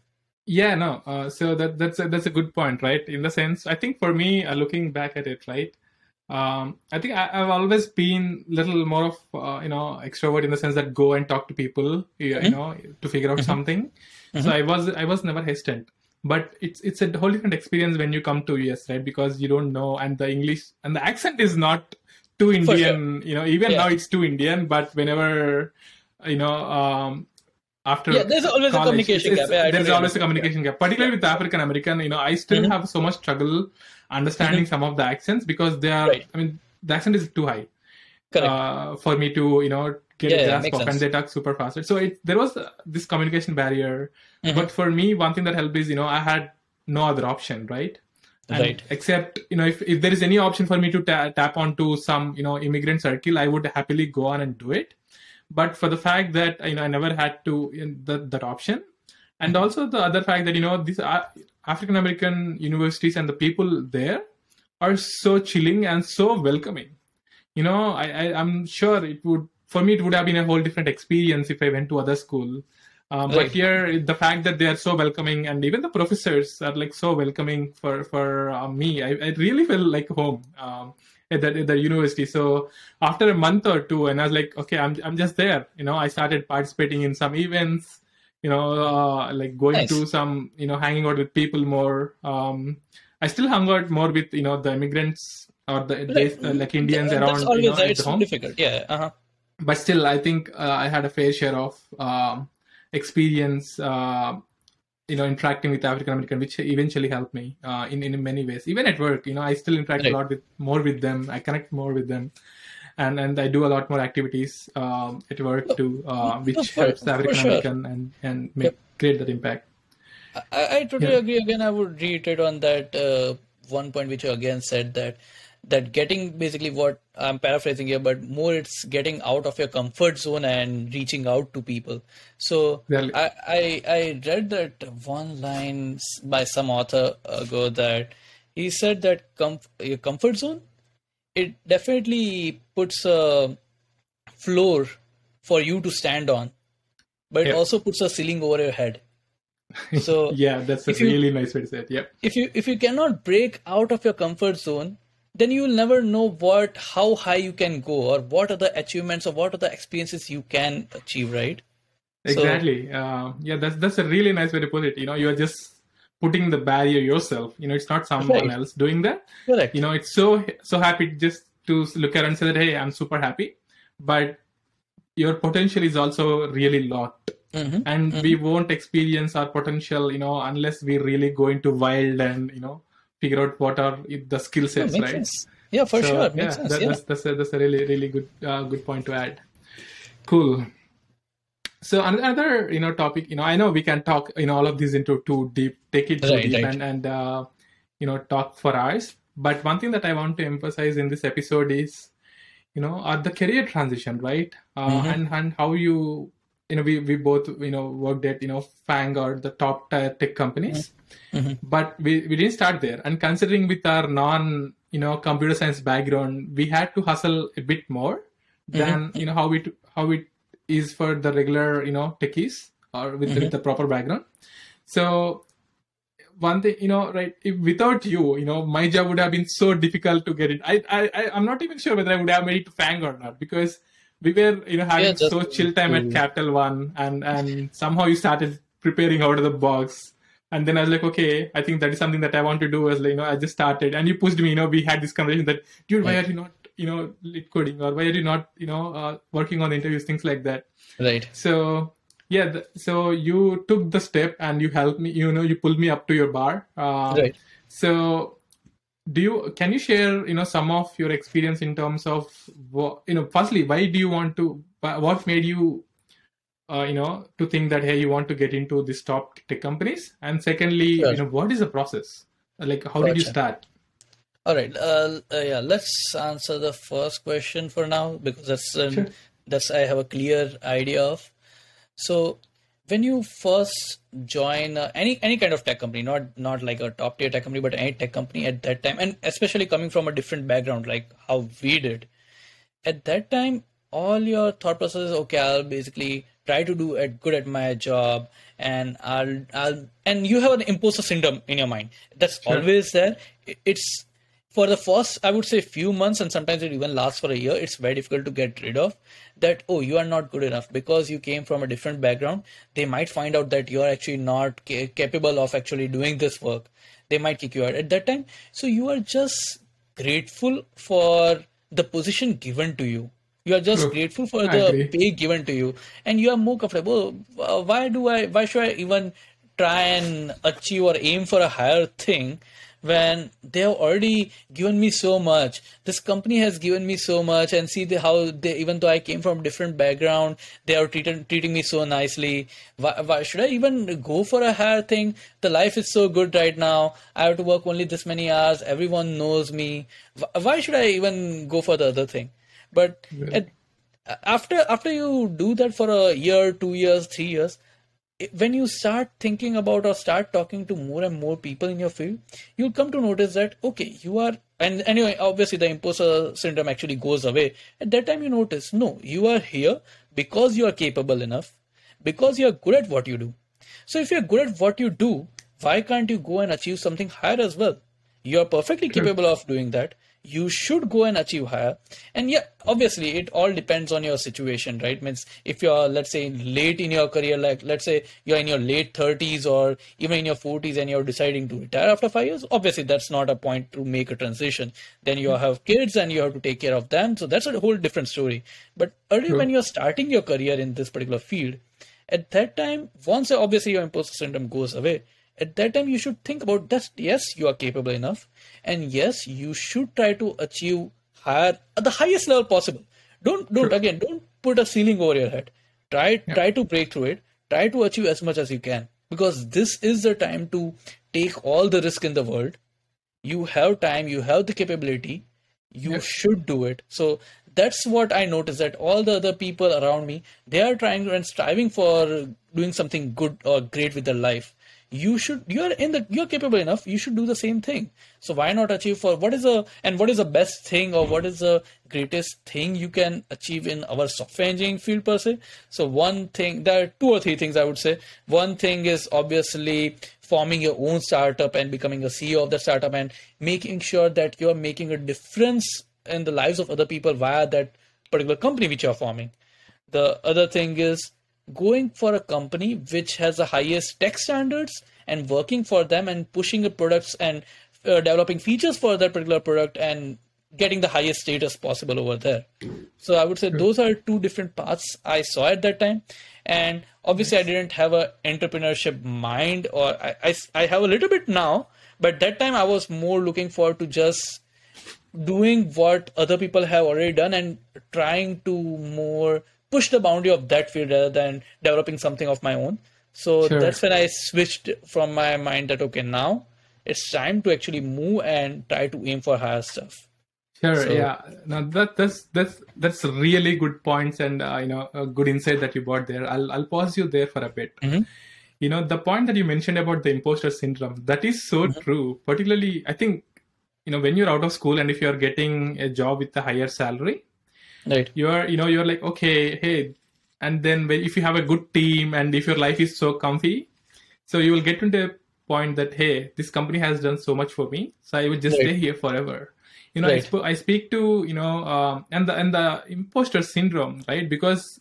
yeah no uh, so that that's a, that's a good point right in the sense i think for me uh, looking back at it right um, i think I, i've always been little more of uh, you know extrovert in the sense that go and talk to people you, you know to figure out something so i was i was never hesitant but it's it's a whole different experience when you come to us right because you don't know and the english and the accent is not too sure. indian you know even Yeah. now it's too indian but whenever you know um after Yeah, there's always a communication gap. Yeah, there's always a communication gap particularly with african american you know i still have so much struggle understanding some of the accents because they are Right. i mean the accent is too high Correct. uh, for me to you know get Yeah, a grasp makes of and they talk super fast so it there was this communication barrier Mhm. but for me one thing that helped is you know i had no other option right And Right. Except, you know, if, if there is any option for me to ta- tap onto some, you know, immigrant circle, I would happily go on and do it. But for the fact that, you know, I never had to, in that, that option. And also the other fact that, you know, these African American universities and the people there are so chilling and so welcoming. You know, I, I, I'm sure it would, for me, it would have been a whole different experience if I went to other school. Um, Right. But here, the fact that they are so welcoming, and even the professors are like so welcoming for for uh, me, I, I really feel like home um, at, the, at the university. So after a month or two, and I was like, okay, I'm I'm just there. You know, I started participating in some events. You know, uh, like going Nice. to some, you know, hanging out with people more. Um, I still hung out more with you know the immigrants or the they, uh, like Indians around That's you always know, at it's difficult. Yeah. Uh-huh. But still i think uh, i had a fair share of um, experience uh, you know interacting with african american which eventually helped me uh, in in many ways even at work you know i still interact Right. a lot with more with them i connect more with them and and i do a lot more activities um, at work too uh, which for- helps the for african sure. american and and make create that impact I, I totally Yeah. agree. Again, I would reiterate on that uh, one point which you again said that that getting basically what I'm paraphrasing here, but more it's getting out of your comfort zone and reaching out to people. So Really. I, I I read that one line by some author ago that he said that comf- your comfort zone it definitely puts a floor for you to stand on, but it also puts a ceiling over your head. *laughs* So yeah that's a if you- really nice way to say it yep if you if you cannot break out of your comfort zone then you will never know what how high you can go or what are the achievements or what are the experiences you can achieve right? So- exactly. Uh, yeah that's that's a really nice way to put it. You know you're just putting the barrier yourself. You know it's not someone Right. else doing that. Correct. You know it's so so happy just to look around and say that hey i'm super happy. But your potential is also really locked Mhm. and we won't experience our potential you know unless we really go into wild and you know figure out what are the skill sets makes right? sense. Yeah for So, sure yeah, makes sense that- yeah. that's that's a, that's a really really good uh, good point to add. Cool. So another you know topic you know i know we can talk you know all of these into too deep take it too Right, deep right. and and uh, you know talk for hours. But one thing that i want to emphasize in this episode is you know are the career transition right? Uh, Mhm. and and how you you know we, we both you know worked at you know FAANG or the top tech companies. Mhm. but we, we didn't start there. And considering with our non you know computer science background we had to hustle a bit more mm-hmm. than you know how it how it is for the regular you know techies or with, mm-hmm. with the proper background. So one thing you know right if without you you know my job would have been so difficult to get it. I I- i'm not even sure whether i would have made it to FAANG or not because we were you know having Yeah, so chill time at capital one and and somehow you started preparing out of the box. And then i was like okay i think that is something that i want to do. As like, you know i just started. And you pushed me you know we had this conversation that dude why are you not you know LeetCoding? Or why are you not you know uh, working on interviews things like that. Right. So yeah th- so you took the step and you helped me you know you pulled me up to your bar. Uh, right. so do you can you share you know some of your experience in terms of what you know firstly why do you want to what made you uh, you know to think that hey you want to get into this top tech companies? And secondly Sure. you know what is the process? Like how did you start? All right uh, uh, yeah let's answer the first question for now because that's um, Sure. that's i have a clear idea of. So when you first join uh, any any kind of tech company not not like a top tier tech company but any tech company at that time and especially coming from a different background like how we did at that time all your thought process is okay i'll basically try to do it good at my job and i'll i'll and you have an imposter syndrome in your mind. That's always there. It's for the first i would say few months and sometimes it even lasts for a year it's very difficult to get rid of that oh you are not good enough. Because you came from a different background they might find out that you are actually not ca- capable of actually doing this work. They might kick you out at that time. So you are just grateful for the position given to you. You are just grateful for I the agree. pay given to you. And you are more comfortable. Uh, why do i why should i even try and achieve or aim for a higher thing when they have already given me so much. This company has given me so much and see the, how they even though i came from different background they are treating treating me so nicely. Why, why should i even go for a higher thing? The life is so good right now. I have to work only this many hours. Everyone knows me. Why should i even go for the other thing? But yeah. at, after after you do that for a year two years three years when you start thinking about or start talking to more and more people in your field, you'll come to notice that okay, you are and anyway, obviously the imposter syndrome actually goes away. At that time, you notice no, you are here because you are capable enough, because you are good at what you do. So if you're good at what you do, why can't you go and achieve something higher as well? You are perfectly capable of doing that you should go and achieve higher. And yeah obviously it all depends on your situation right? Means if you're let's say late in your career like let's say you're in your late 30s or even in your 40s and you're deciding to retire after five years obviously that's not a point to make a transition. Then you have kids and you have to take care of them. So that's a whole different story. But early sure. when you're starting your career in this particular field at that time once obviously your imposter syndrome goes away at that time you should think about that. Yes you are capable enough. And yes you should try to achieve higher at the highest level possible. Don't don't again don't put a ceiling over your head. Try yeah. try to break through it. Try to achieve as much as you can. Because this is the time to take all the risk in the world. You have time you have the capability. You yeah. should do it. So that's what i noticed that all the other people around me they are trying and striving for doing something good or great with their life you should you're in the you're capable enough you should do the same thing. So why not achieve for what is a and what is the best thing or what is the greatest thing you can achieve in our software engineering field per se? So one thing there are two or three things i would say. One thing is obviously forming your own startup and becoming a ceo of the startup and making sure that you're making a difference in the lives of other people via that particular company which you're forming. The other thing is going for a company which has the highest tech standards and working for them and pushing the products and uh, developing features for that particular product and getting the highest status possible over there. So I would say those are two different paths I saw at that time. And obviously I didn't have a entrepreneurship mind or I, I, I have a little bit now, but that time I was more looking forward to just doing what other people have already done and trying to more push the boundary of that field rather than developing something of my own. So sure. that's when I switched from my mind that okay now it's time to actually move and try to aim for higher stuff. Sure. So, yeah. Now that that's that's that's really good points and uh, you know a good insight that you brought there. I'll I'll pause you there for a bit. Mm-hmm. You know the point that you mentioned about the imposter syndrome that is so mm-hmm. true. Particularly, I think you know when you're out of school and if you're getting a job with a higher salary, right you're you know you're like okay hey and then when, if you have a good team and if your life is so comfy so you will get into a point that hey this company has done so much for me so i will just right. stay here forever you know right. I, sp- I speak to you know um, and the and the imposter syndrome right because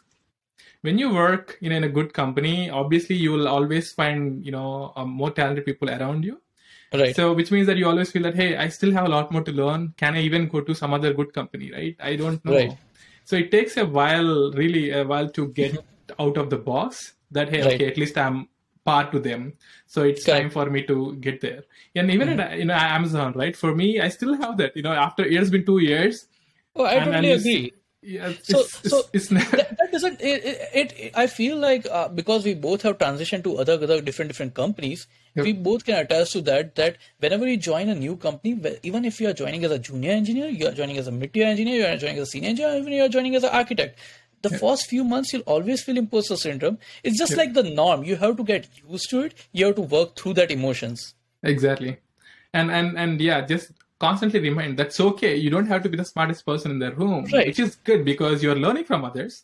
when you work you know, in a good company obviously you will always find you know um, more talented people around you Right. So, which means that you always feel that, hey, I still have a lot more to learn. Can I even go to some other good company? Right. I don't know. Right. So it takes a while, really a while to get mm-hmm. out of the box that, hey, right. okay, at least I'm part to them. So it's time for me to get there. And even mm-hmm. at you know Amazon, right? For me, I still have that. You know, after it's been two years. Oh, I totally agree. Yeah, so it's, so it's, it's that, that, doesn't it, it, it, I feel like uh, because we both have transitioned to other other different different companies, yep. we both can attest to that. That whenever you join a new company, even if you are joining as a junior engineer, you are joining as a mid-tier engineer, you are joining as a senior engineer, even you are joining as an architect. The yep. first few months, you'll always feel imposter syndrome. It's just yep. like the norm. You have to get used to it. You have to work through that emotions. Exactly, and and and yeah, just constantly remind that's okay. You don't have to be the smartest person in the room, right. which is good because you're learning from others.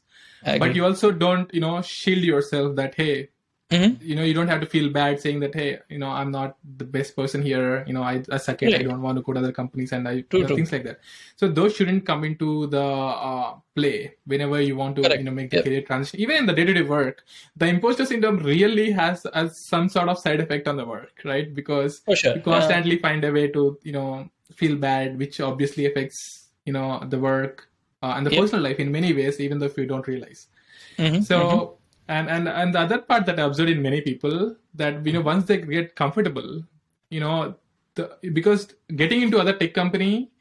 But you also don't, you know, shield yourself that hey, Mm-hmm. You know, you don't have to feel bad saying that, hey, you know, I'm not the best person here. You know, I, I suck at. I don't want to go to other companies and I true, you know, things like that. So those shouldn't come into the uh, play whenever you want to, Correct. you know, make the yep. career transition. Even in the day-to-day work, the imposter syndrome really has, has some sort of side effect on the work, right? Because sure. you constantly yeah. find a way to, you know, feel bad, which obviously affects, you know, the work uh, and the yep. personal life in many ways, even though if you don't realize. Mm-hmm. So. Mm-hmm and and and the other part that I observed in many people that you know once they get comfortable, you know the because getting into other tech company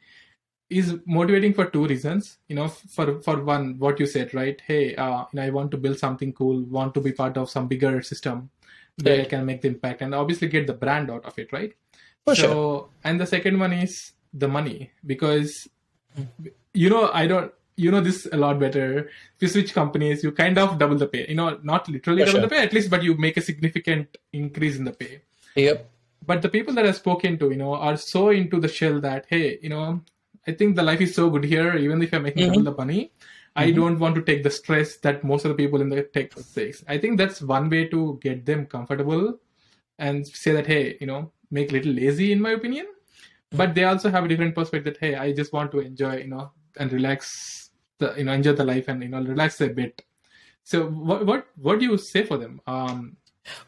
is motivating for two reasons you know for for one what you said right hey uh, you know i want to build something cool want to be part of some bigger system where i can make the impact and obviously get the brand out of it right For so sure. and the second one is the money because you know i don't you know this a lot better if you switch companies you kind of double the pay you know not literally For double sure. the pay at least but you make a significant increase in the pay Yep. but the people that I've spoken to, you know, are so into the shell that hey, you know, I think the life is so good here. Even if I'm making Mhm. double the money, I Mhm. don't want to take the stress that most of the people in the tech takes. I think that's one way to get them comfortable and say that hey, you know, make little lazy in my opinion. But they also have a different perspective that hey, I just want to enjoy, you know, and relax, the you know, enjoy the life and you know, relax a bit. So what what what do you say for them? Um,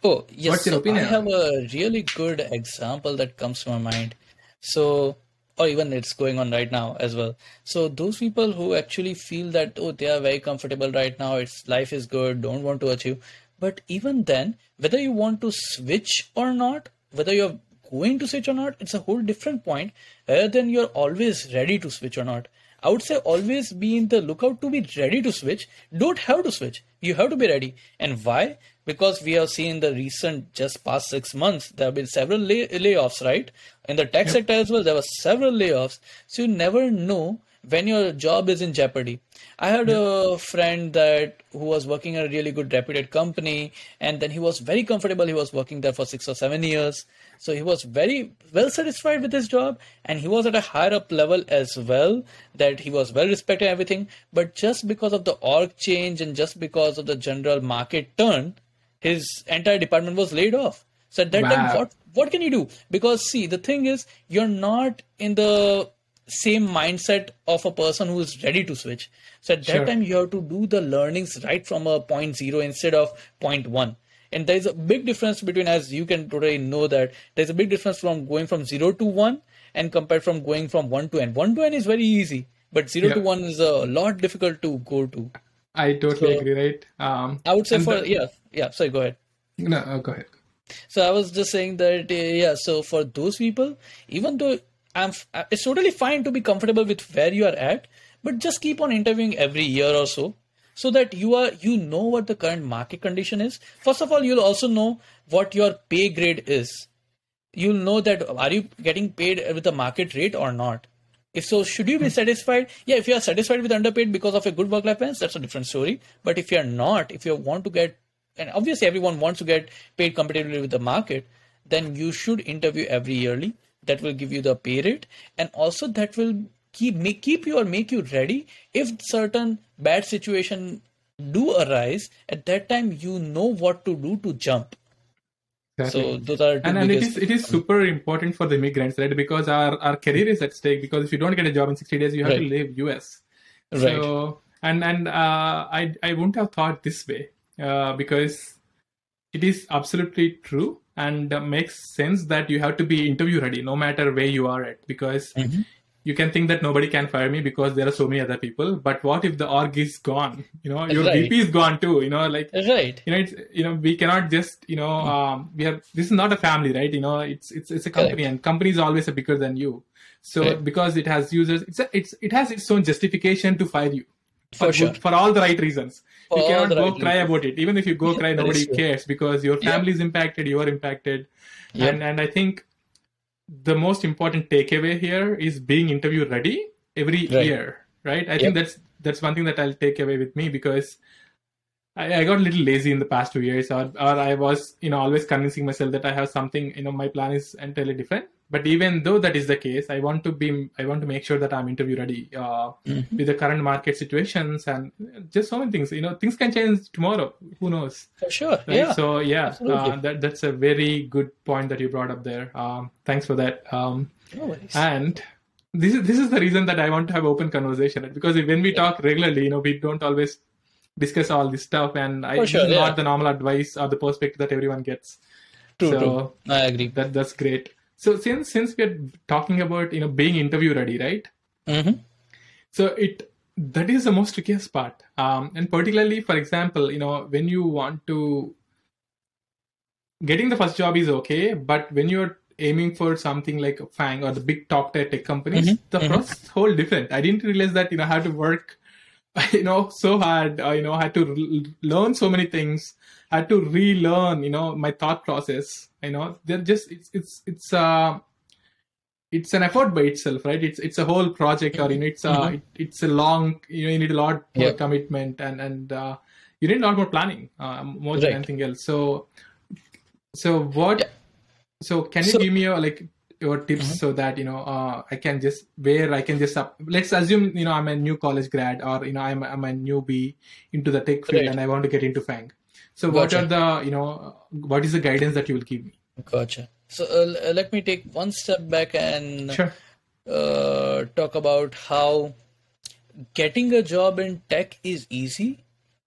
Oh, yes. What's your so opinion I have a really good example that comes to my mind. So, or even it's going on right now as well. So those people who actually feel that, oh, they are very comfortable right now, it's life is good, don't want to achieve. But even then, whether you want to switch or not, whether you're going to switch or not, it's a whole different point, rather than you're always ready to switch or not. I would say always be in the lookout to be ready to switch. Don't have to switch. You have to be ready. And why? Because we have seen the recent just past six months, there have been several lay- layoffs, right? In the tech sector as well, there were several layoffs. So you never know when your job is in jeopardy. I had a friend that who was working at a really good reputed company, and then he was very comfortable. He was working there for six or seven years. So he was very well satisfied with his job, and he was at a higher up level as well. That he was well respected and everything. But just because of the org change and just because of the general market turn, his entire department was laid off. So at that time, what what can you do? Because see, the thing is, you're not in the same mindset of a person who is ready to switch. So at that Sure. time, you have to do the learnings right from a point zero instead of point one. And there's a big difference between, as you can today know that there's a big difference from going from zero to one and compared from going from one to n. One to n is very easy, but zero to one is a lot difficult to go to. I totally So- agree, right? Um, I would say for the- yeah yeah. Sorry, go ahead. no, uh, go ahead. So I was just saying that uh, yeah. So for those people, even though I'm, uh, it's totally fine to be comfortable with where you are at, but just keep on interviewing every year or so, so that you are you know what the current market condition is. First of all, you'll also know what your pay grade is. You'll know that are you getting paid with the market rate or not. If so, should you be satisfied? Yeah, if you are satisfied with underpaid because of a good work-life balance, that's a different story. But if you are not, if you want to get, and obviously everyone wants to get paid competitively with the market, then you should interview every yearly. That will give you the pay rate, and also that will keep make keep you or make you ready if certain bad situation do arise. At that time, you know what to do to jump. Exactly. So those are two and, and it biggest. is it is super important for the immigrants, right? Because our, our career is at stake. Because if you don't get a job in sixty days, you have to leave US. Right. So and and uh, I I wouldn't have thought this way uh, because it is absolutely true and uh, makes sense that you have to be interview ready no matter where you are at because Mhm. you can think that nobody can fire me because there are so many other people but what if the org is gone you know your Right. vp is gone too you know like Right. you know it's you know we cannot just you know um, we have this is not a family right you know it's it's it's a company Correct. and company is always bigger than you so Right. because it has users it's a, it's it has its own justification to fire you For for, sure. for all the right reasons you cannot go cry about it. Even if you go cry nobody cares because your family is impacted you are impacted. And and i think the most important takeaway here is being interview ready every Right. year right? I Yep. think that's that's one thing that i'll take away with me because I, I got a little lazy in the past two years. Or, or i was you know always convincing myself that i have something you know my plan is entirely different but even though that is the case i want to be i want to make sure that i'm interview ready uh, Mhm. with the current market situations and just so many things you know things can change tomorrow who knows For sure. right? Yeah. so yeah uh, that, that's a very good point that you brought up there um, thanks for that um, and this is this is the reason that I want to have open conversation right? because when we talk regularly, you know, we don't always discuss all this stuff, and I, For this sure, yeah. not the normal advice or the perspective that everyone gets. True, so true. I agree. that that's great. So since since we're talking about you know being interview ready, right? hmm So it that is the most trickiest part, um, and particularly for example, you know, when you want to getting the first job is okay, but when you're aiming for something like FAANG or the big top tech companies, Mhm, the mhm. process whole different. I didn't realize that you know how to work, *laughs* you know, so hard. Uh, you know, I had to re- learn so many things. I had to relearn, you know, my thought process. You know, they're just it's it's it's uh it's an effort by itself, right? It's it's a whole project, or you know, it's a Mhm. it, it's a long. You know, you need a lot more Yeah. commitment and and uh, you need a lot more planning, uh, more than anything else. So, so what? Yeah. So can you So- give me a like your tips Mhm. so that you know uh, I can just where I can just up, let's assume you know I'm a new college grad or you know I'm I'm a newbie into the tech field Right. and I want to get into FAANG. So what are the you know what is the guidance that you will give me? Gotcha. So uh, let me take one step back and Sure. uh, talk about how getting a job in tech is easy.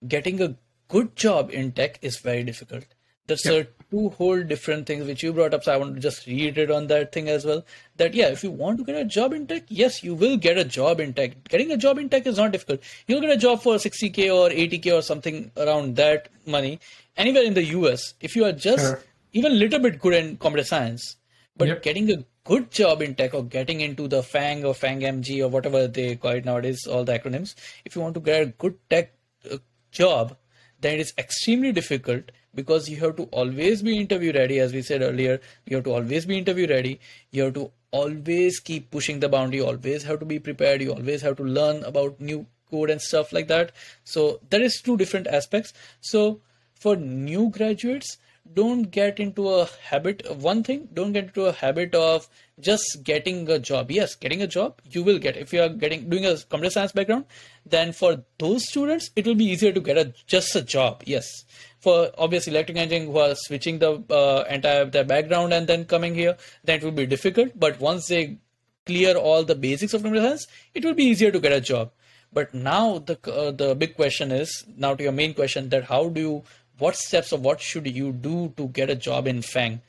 Getting a good job in tech is very difficult. That's Yep. uh, two whole different things which you brought up. So I want to just reiterate on that thing as well. That yeah, if you want to get a job in tech, yes, you will get a job in tech. Getting a job in tech is not difficult. You'll get a job for 60k or 80k or something around that money anywhere in the US. If you are just Sure. even a little bit good in computer science, but Yep. getting a good job in tech or getting into the FAANG or FAANG MG or whatever they call it nowadays, all the acronyms, if you want to get a good tech uh, job, then it is extremely difficult because you have to always be interview ready, as we said earlier. You have to always be interview ready. You have to always keep pushing the boundary. Always have to be prepared. You always have to learn about new code and stuff like that. So there is two different aspects. So for new graduates, don't get into a habit one thing don't get into a habit of just getting a job yes getting a job you will get if you are getting doing a computer science background then for those students it will be easier to get a just a job yes for obviously electric engineering who are switching the uh, entire their background and then coming here then it will be difficult but once they clear all the basics of computer science it will be easier to get a job but now the uh, the big question is now to your main question that how do you what steps or what should you do to get a job in FAANG?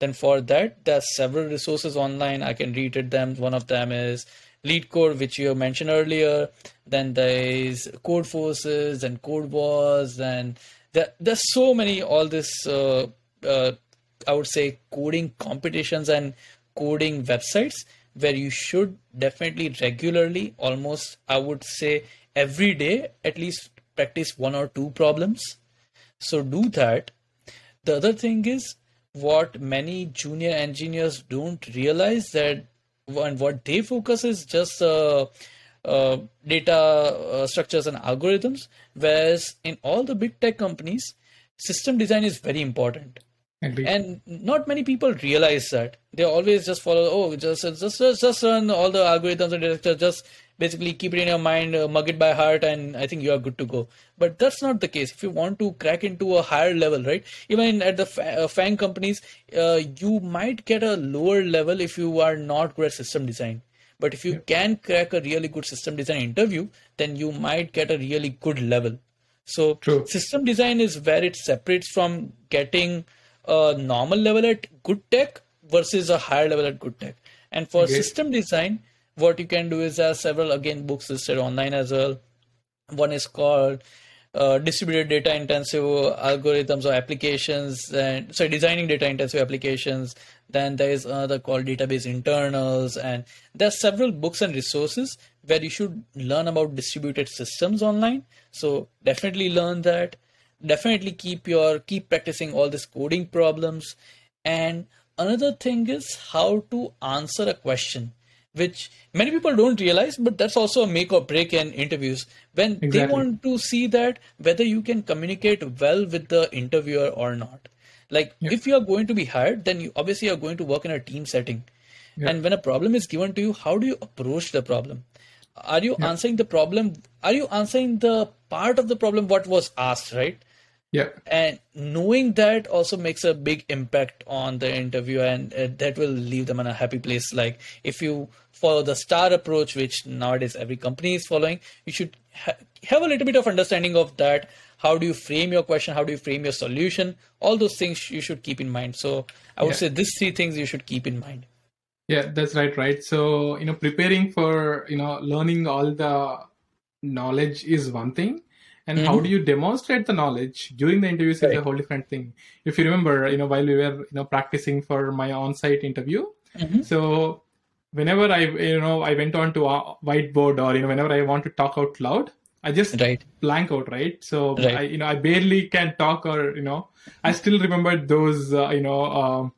Then for that, there are several resources online. I can read it. them. One of them is LeetCode, which you mentioned earlier. Then there is Codeforces and Codewars, and there, there's so many all this. Uh, uh, I would say coding competitions and coding websites where you should definitely regularly, almost I would say every day, at least practice one or two problems so do that. The other thing is what many junior engineers don't realize that and what they focus is just uh, data uh, structures and algorithms, whereas in all the big tech companies, system design is very important. And not many people realize that. They always just follow oh just just just, just run all the algorithms and data just basically keep it in your mind uh, mug it by heart and i think you are good to go. But that's not the case. If you want to crack into a higher level right? Even at the fa- uh, FAANG companies uh, you might get a lower level if you are not good at system design but if you can crack a really good system design interview then you might get a really good level so True. system design is where it separates from getting a normal level at good tech versus a higher level at good tech. And for Okay. system design, what you can do is there are several again books listed online as well. One is called uh, distributed data intensive algorithms or applications and sorry designing data intensive applications. Then there is another called database internals. And there are several books and resources where you should learn about distributed systems online. So definitely learn that. Definitely keep your keep practicing all these coding problems. And another thing is how to answer a question which many people don't realize but that's also a make or break in interviews. When they want to see that whether you can communicate well with the interviewer or not. Like Yeah. if you are going to be hired then you obviously are going to work in a team setting. Yeah. and when a problem is given to you how do you approach the problem? Are you answering the problem are you answering the part of the problem what was asked right yeah. and knowing that also makes a big impact on the interview and uh, that will leave them in a happy place like if you follow the star approach which nowadays every company is following you should ha- have a little bit of understanding of that how do you frame your question how do you frame your solution all those things you should keep in mind so i would Yeah. say these three things you should keep in mind Yeah, that's right, right. So, you know, preparing for, you know, learning all the knowledge is one thing. And how do you demonstrate the knowledge during the interviews is a whole different thing. If you remember, you know, while we were you know practicing for my on-site interview, Mhm. so whenever I you know I went on to a whiteboard or you know whenever I want to talk out loud, I just Right. blank out, right? So Right. I, you know, I barely can talk, or you know, I still remember those, uh, you know, um,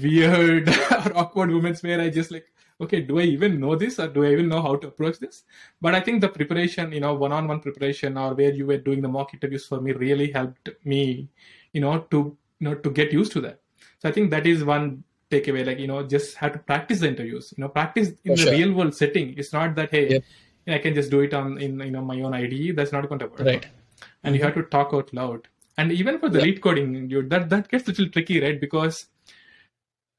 weird *laughs* or awkward moments where I just like, okay, do I even know this, or do I even know how to approach this? But I think the preparation, you know, one-on-one preparation, or where you were doing the mock interviews for me, really helped me, you know, to you know to get used to that. So I think that is one takeaway. Like you know, just have to practice the interviews. You know, practice in For the sure. real world setting. It's not that hey. Yep. I can just do it on in you know my own IDE. That's not going to work. Right. And you mm-hmm. have to talk out loud. And even for the Yeah. LeetCoding, dude, that that gets a little tricky, right? Because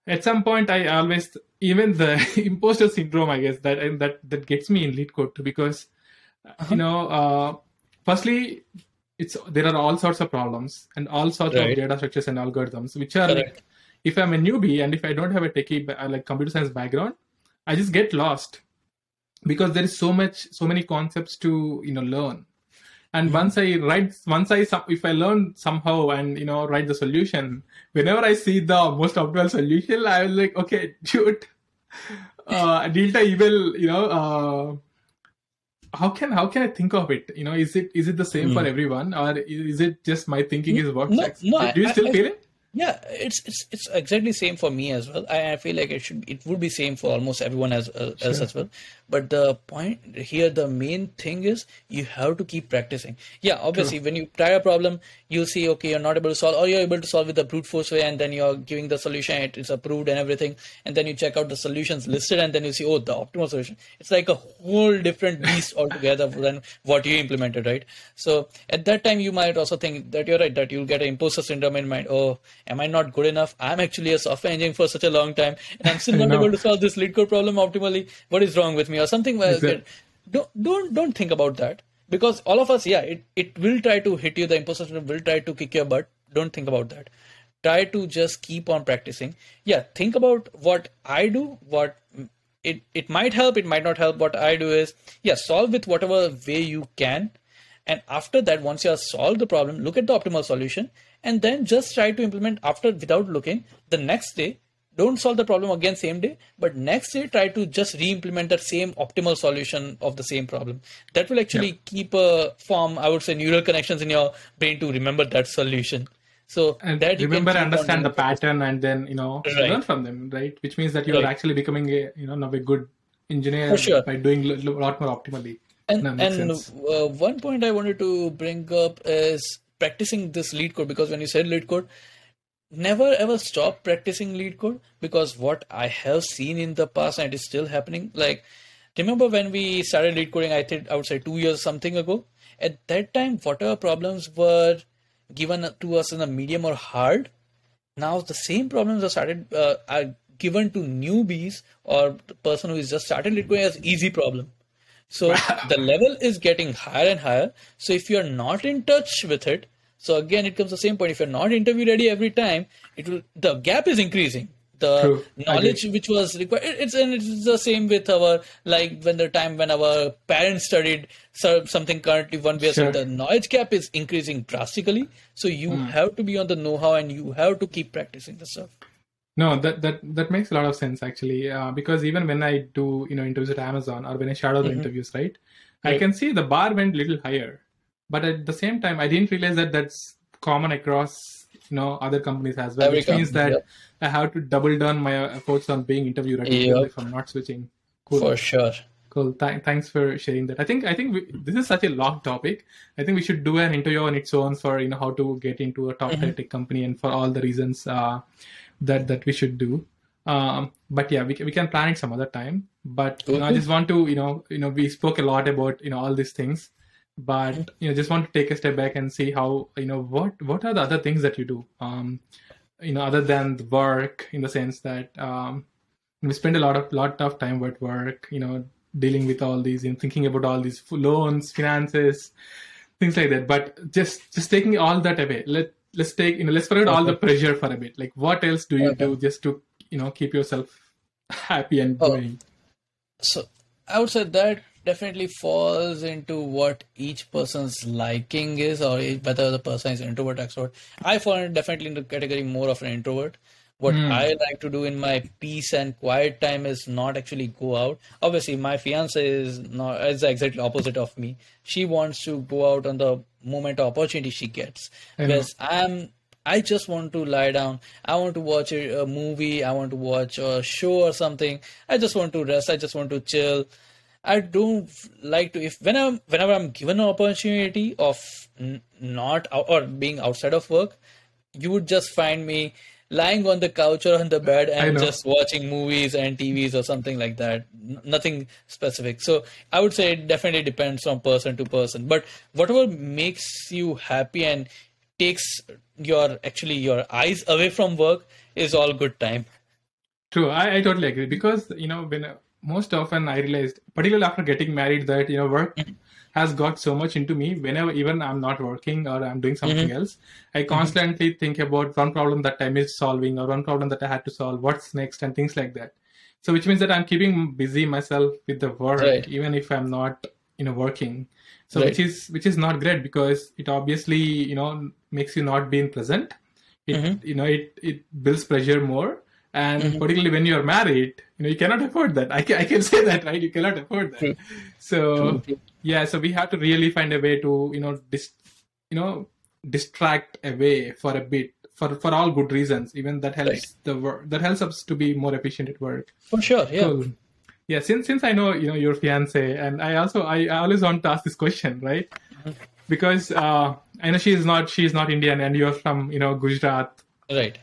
at some point, I always even the *laughs* imposter syndrome, I guess that and that that gets me in LeetCode too. Because Uh-huh. you know, uh, firstly, it's there are all sorts of problems and all sorts Right. of data structures and algorithms, which are like if I'm a newbie and if I don't have a techie like computer science background, I just get lost because there is so much, so many concepts to you know learn. And once I write, once I if I learn somehow and you know write the solution, whenever I see the most optimal solution, I was like, okay, *laughs* dude, uh, delta evil, you know. Uh, how can how can I think of it? You know, is it is it the same for Hmm. everyone, or is it just my thinking is what? No, no, Do you I- still I- feel it? Yeah, it's it's it's exactly same for me as well. I, I feel like it should it would be same for almost everyone as uh, else as well. But the point here, the main thing is you have to keep practicing. Yeah, obviously, when you try a problem, you'll see okay, you're not able to solve, or you're able to solve with the brute force way, and then you're giving the solution, it is approved and everything, and then you check out the solutions listed, and then you see oh, the optimal solution. It's like a whole different beast *laughs* altogether than what you implemented, right? So at that time, you might also think that you're right, that you'll get an imposter syndrome in mind. Oh, am I not good enough? I'm actually a software engineer for such a long time, and I'm still *laughs* not know. able to solve this LeetCode problem optimally. What is wrong with me, or something? Where don't don't don't think about that because all of us, yeah, it it will try to hit you. The imposter will try to kick your butt. Don't think about that. Try to just keep on practicing. Yeah, think about what I do. What it it might help. It might not help. What I do is yeah, solve with whatever way you can. And after that, once you have solved the problem, look at the optimal solution and then just try to implement after without looking. The next day, don't solve the problem again same day, but next day try to just re-implement that same optimal solution of the same problem. That will actually keep a form, I would say, neural connections in your brain to remember that solution. So and that you remember understand the pattern and then you know Right. learn from them right which means that you're Right. actually becoming a you know now a good engineer sure. by doing a lot more optimally And, makes and uh, one point I wanted to bring up is practicing this LeetCode because when you said LeetCode, never ever stop practicing LeetCode because what I have seen in the past and it is still happening. Like, remember when we started LeetCoding? I think I would say two years something ago. At that time, whatever problems were given to us in a medium or hard, now the same problems are started uh, are given to newbies or the person who is just started LeetCoding as easy problem. So *laughs* the level is getting higher and higher. So if you're not in touch with it, so again it comes the same point. If you're not interview ready every time, it will the gap is increasing. The True. knowledge which was required it's and it's the same with our like when the time when our parents studied something currently one way Sure. the knowledge gap is increasing drastically. So you have to be on the know-how and you have to keep practicing the stuff. no that that that makes a lot of sense actually uh, because even when i do you know interviews at amazon or when i shadow the Mhm. interviews right i can see the bar went little higher but at the same time i didn't realize that that's common across you know other companies as well Every which means that company, i have to double down my efforts on being interview ready Yep. if i'm not switching cool For sure. Cool. Th- thanks for sharing that. I think I think we, this is such a long topic. I think we should do an interview on its own for you know how to get into a top Mhm. tech company and for all the reasons uh, that that we should do. Um, but yeah, we can, we can plan it some other time. But you know, I just want to you know you know we spoke a lot about you know all these things, but you know just want to take a step back and see how you know what what are the other things that you do. Um, you know, other than the work, in the sense that um, we spend a lot of lot of time at work. You know, dealing with all these and thinking about all these loans, finances, things like that. But just just taking all that away. Let let's take you know let's forget all the pressure for a bit. Like what else do you Okay. do just to you know keep yourself *laughs* happy and Oh. going? So I would say that definitely falls into what each person's liking is, or whether the person is introvert, or extrovert. I fall definitely into the category more of an introvert. What Hmm. I like to do in my peace and quiet time is not actually go out. Obviously, my fiance is not is exactly opposite of me. She wants to go out on the moment opportunity she gets. Whereas I'm I just want to lie down. I want to watch a, a movie. I want to watch a show or something. I just want to rest. I just want to chill. I don't like to if when I'm whenever I'm given an opportunity of n- not out, or being outside of work, you would just find me lying on the couch or on the bed and just watching movies and TVs or something like that. N- nothing specific. So I would say it definitely depends from person to person. But whatever makes you happy and takes your actually your eyes away from work is all good time. True, I, I totally agree because you know when most often I realized, particularly after getting married, that you know work has got so much into me. Whenever even I'm not working or I'm doing something else, I constantly think about one problem that I missed solving or one problem that I had to solve. What's next and things like that. So which means that I'm keeping busy myself with the work, Right. even if I'm not you know working. So Right. which is which is not great because it obviously you know makes you not being present. It Mhm. you know it it builds pressure more and Mhm. particularly when you're married you know you cannot afford that i can, I can *laughs* say that right you cannot afford that True. so True. yeah so we have to really find a way to you know dis, you know distract away for a bit for for all good reasons even that helps Right. the work that helps us to be more efficient at work For sure, yeah. cool yeah since since i know you know your fiance and i also i, I always want to ask this question right because uh i know she's not she's not indian and you're from you know gujarat Right.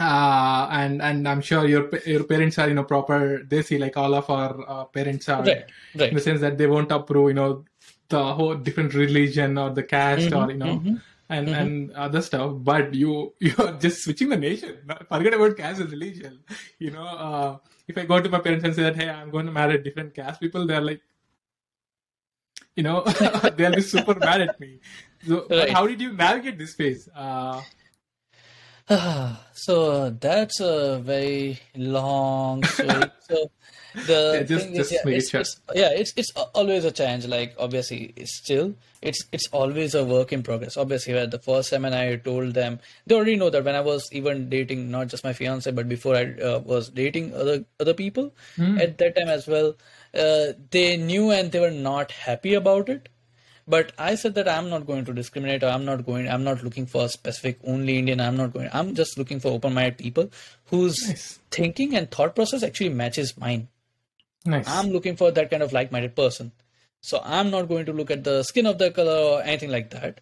Uh, and and I'm sure your your parents are you know proper desi like all of our uh, parents are Right. in the sense that they won't approve you know the whole different religion or the caste or you know mhm. and and other stuff but you you're just switching the nation forget about caste and religion you know uh, if I go to my parents and say that hey I'm going to marry different caste people they're like you know *laughs* they'll be super mad at me so but Right. how did you navigate this phase uh, *sighs* so that's a very long *laughs* story. so the Yeah, just- thing is, yeah, it's, it's, yeah, it's it's always a challenge. Like obviously, it's still it's it's always a work in progress. Obviously, at the first time, and I told them they already know that when I was even dating not just my fiance, but before I uh, was dating other other people at that time as well, uh, they knew and they were not happy about it but i said that i'm not going to discriminate or i'm not going i'm not looking for a specific only indian i'm not going i'm just looking for open-minded people whose Nice. thinking and thought process actually matches mine. Nice. I'm looking for that kind of like-minded person. So i'm not going to look at the skin of the color or anything like that.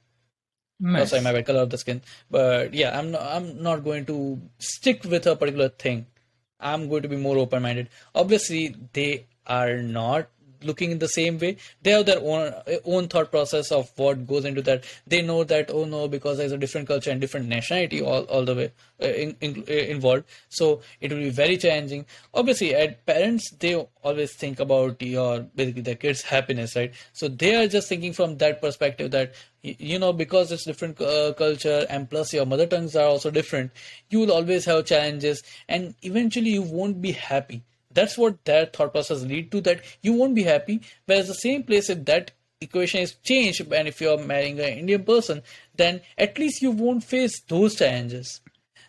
Oh, nice. sorry my bad color of the skin but yeah i'm not, i'm not going to stick with a particular thing. I'm going to be more open-minded. Obviously they are not looking in the same way. They have their own own thought process of what goes into that. They know that oh no because there's a different culture and different nationality all, all the way uh, in, in, uh, involved. So it will be very challenging. Obviously at parents they always think about your basically their kids happiness right? So they are just thinking from that perspective that you know because it's different uh, culture and plus your mother tongues are also different you will always have challenges and eventually you won't be happy that's what that thought process lead to that you won't be happy. Whereas the same place if that equation is changed and if you're marrying an indian person then at least you won't face those challenges.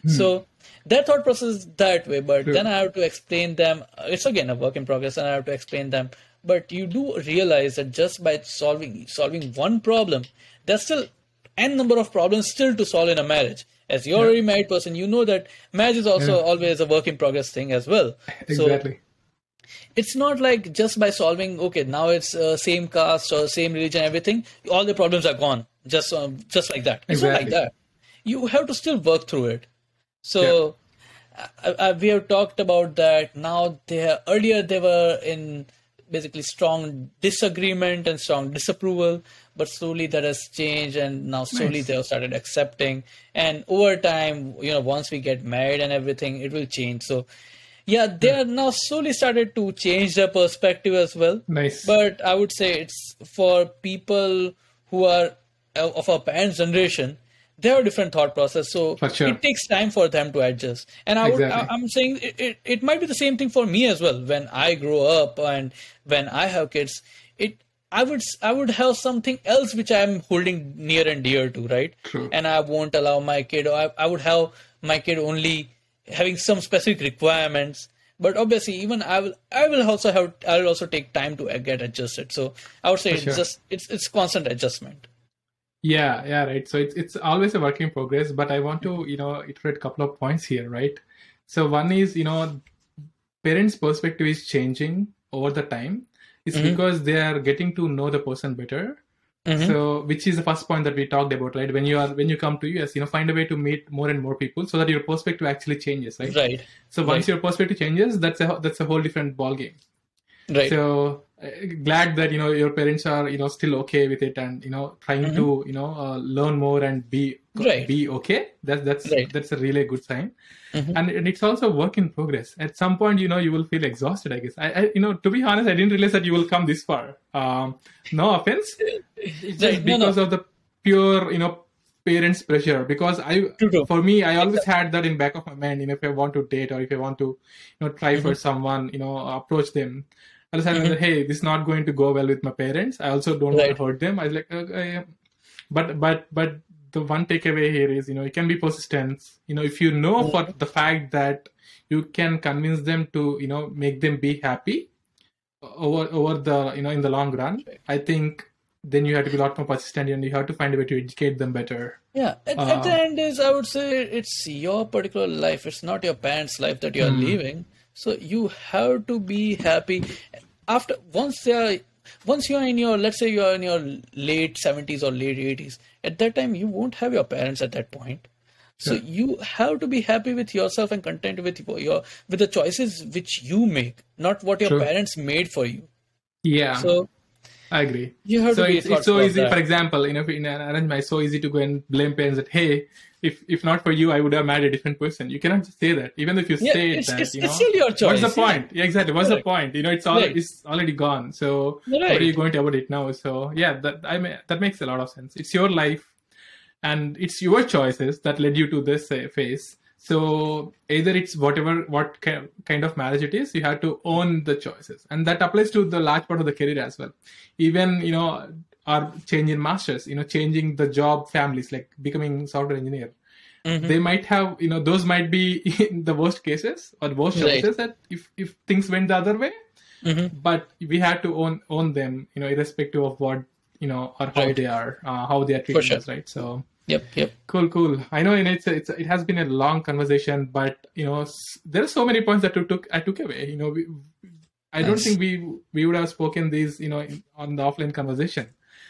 Hmm. So that thought process is that way but then i have to explain them. It's again a work in progress and i have to explain them. But you do realize that just by solving solving one problem there's still n number of problems still to solve in a marriage as you're already married person you know that marriage is also Yeah. always a work in progress thing as well. So exactly. it's not like just by solving okay now it's uh, same caste or same religion everything all the problems are gone. Just um, just like that. It's not like that. You have to still work through it. So uh, uh, we have talked about that. Now they earlier they were in basically strong disagreement and strong disapproval but slowly that has changed and now slowly Nice. they have started accepting. And over time you know once we get married and everything it will change. So yeah they hmm. are now slowly started to change their perspective as well. Nice. But i would say it's for people who are of our parents generation they have a different thought process so sure. it takes time for them to adjust and i would Exactly. I, i'm saying it, it, it might be the same thing for me as well when i grow up and when i have kids it I would I would have something else which I'm holding near and dear to, right? True. And I won't allow my kid, or I, I would have my kid only having some specific requirements. But obviously, even I will I will also have I will also take time to get adjusted. So I would say it's just it's it's constant adjustment. Yeah, yeah, right. So it's it's always a work in progress, but I want to, you know, iterate a couple of points here, right? So one is, you know, parents' perspective is changing over the time. It's Mhm. because they are getting to know the person better. Mhm. So which is the first point that we talked about, right? When you are when you come to US, you know, find a way to meet more and more people so that your perspective actually changes, right? Right, So once right. your perspective changes, that's a that's a whole different ball game. right. So glad that you know your parents are you know still okay with it and you know trying to you know uh, learn more and be Mm-hmm. Right. be okay. That's that's Right. that's a really good sign. Mhm. And, and it's also work in progress. At some point, you know, you will feel exhausted. I guess. I, I you know, to be honest, I didn't realize that you will come this far. Um, no offense. It's just Right. No, no. because of the pure, you know, parents' pressure. Because I, True, for me, I always had that in back of my mind. You know, if I want to date or if I want to, you know, try Mm-hmm. for someone, you know, approach them. I was that, hey, this is not going to go well with my parents. I also don't want to hurt them. I was like, uh, uh, but but but the one takeaway here is, you know, it can be persistence. You know, if you know Mm-hmm. for the fact that you can convince them to, you know, make them be happy over over the, you know, in the long run. I think then you have to be a lot more persistent and you have to find a way to educate them better. Yeah, at, at the end is I would say it's your particular life. It's not your parents' life that you are living. So you have to be happy. After once they are, once you are in your, let's say you are in your late seventies or late eighties. At that time, you won't have your parents at that point. So you have to be happy with yourself and content with your, your with the choices which you make, not what your True. parents made for you. Yeah. So I agree. you have so to be it's, it's so easy that. for example you know in an arrangement it's so easy to go and blame parents that hey if if not for you i would have married a different person. You cannot just say that. Even if you Yeah, say it's- that it's- you it's still your choice. what's the point? Yeah, exactly. What's the point? You know it's all Right. it's already gone. So Right. what are you going to about it now? So yeah that i mean that makes a lot of sense. It's your life and it's your choices that led you to this uh, phase. So either it's whatever what ki- kind of marriage it is you have to own the choices. And that applies to the large part of the career as well. Even you know our change in masters you know changing the job families like becoming software engineer Mhm. they might have you know those might be in *laughs* the worst cases or worst Right. choices that if if things went the other way Mhm. but we have to own own them you know irrespective of what you know or how Right. they are uh, how they are treating sure. us right so Yep, yep. cool cool i know know, it's, it's it has been a long conversation but you know there are so many points that you took i took away you know we, i don't think we we would have spoken these you know on the offline conversation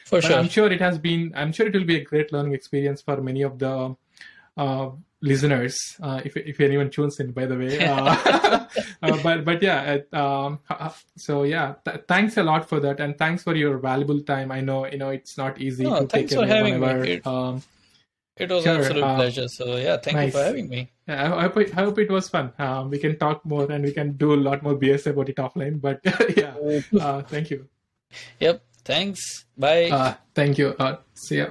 For but sure. i'm sure it has been i'm sure it will be a great learning experience for many of the uh, listeners uh, if, if anyone tunes in by the way *laughs* uh, *laughs* uh, but but yeah it, um, so yeah th- thanks a lot for that and thanks for your valuable time i know you know it's not easy No, to thanks take for having me. whenever It- um, It was Sure, an absolute uh, pleasure. So yeah, thank you for having me. yeah, I, hope it, I hope it was fun um, we can talk more and we can do a lot more bs about it offline but *laughs* yeah uh, thank you Yep. Thanks. Bye. uh, thank you uh, see ya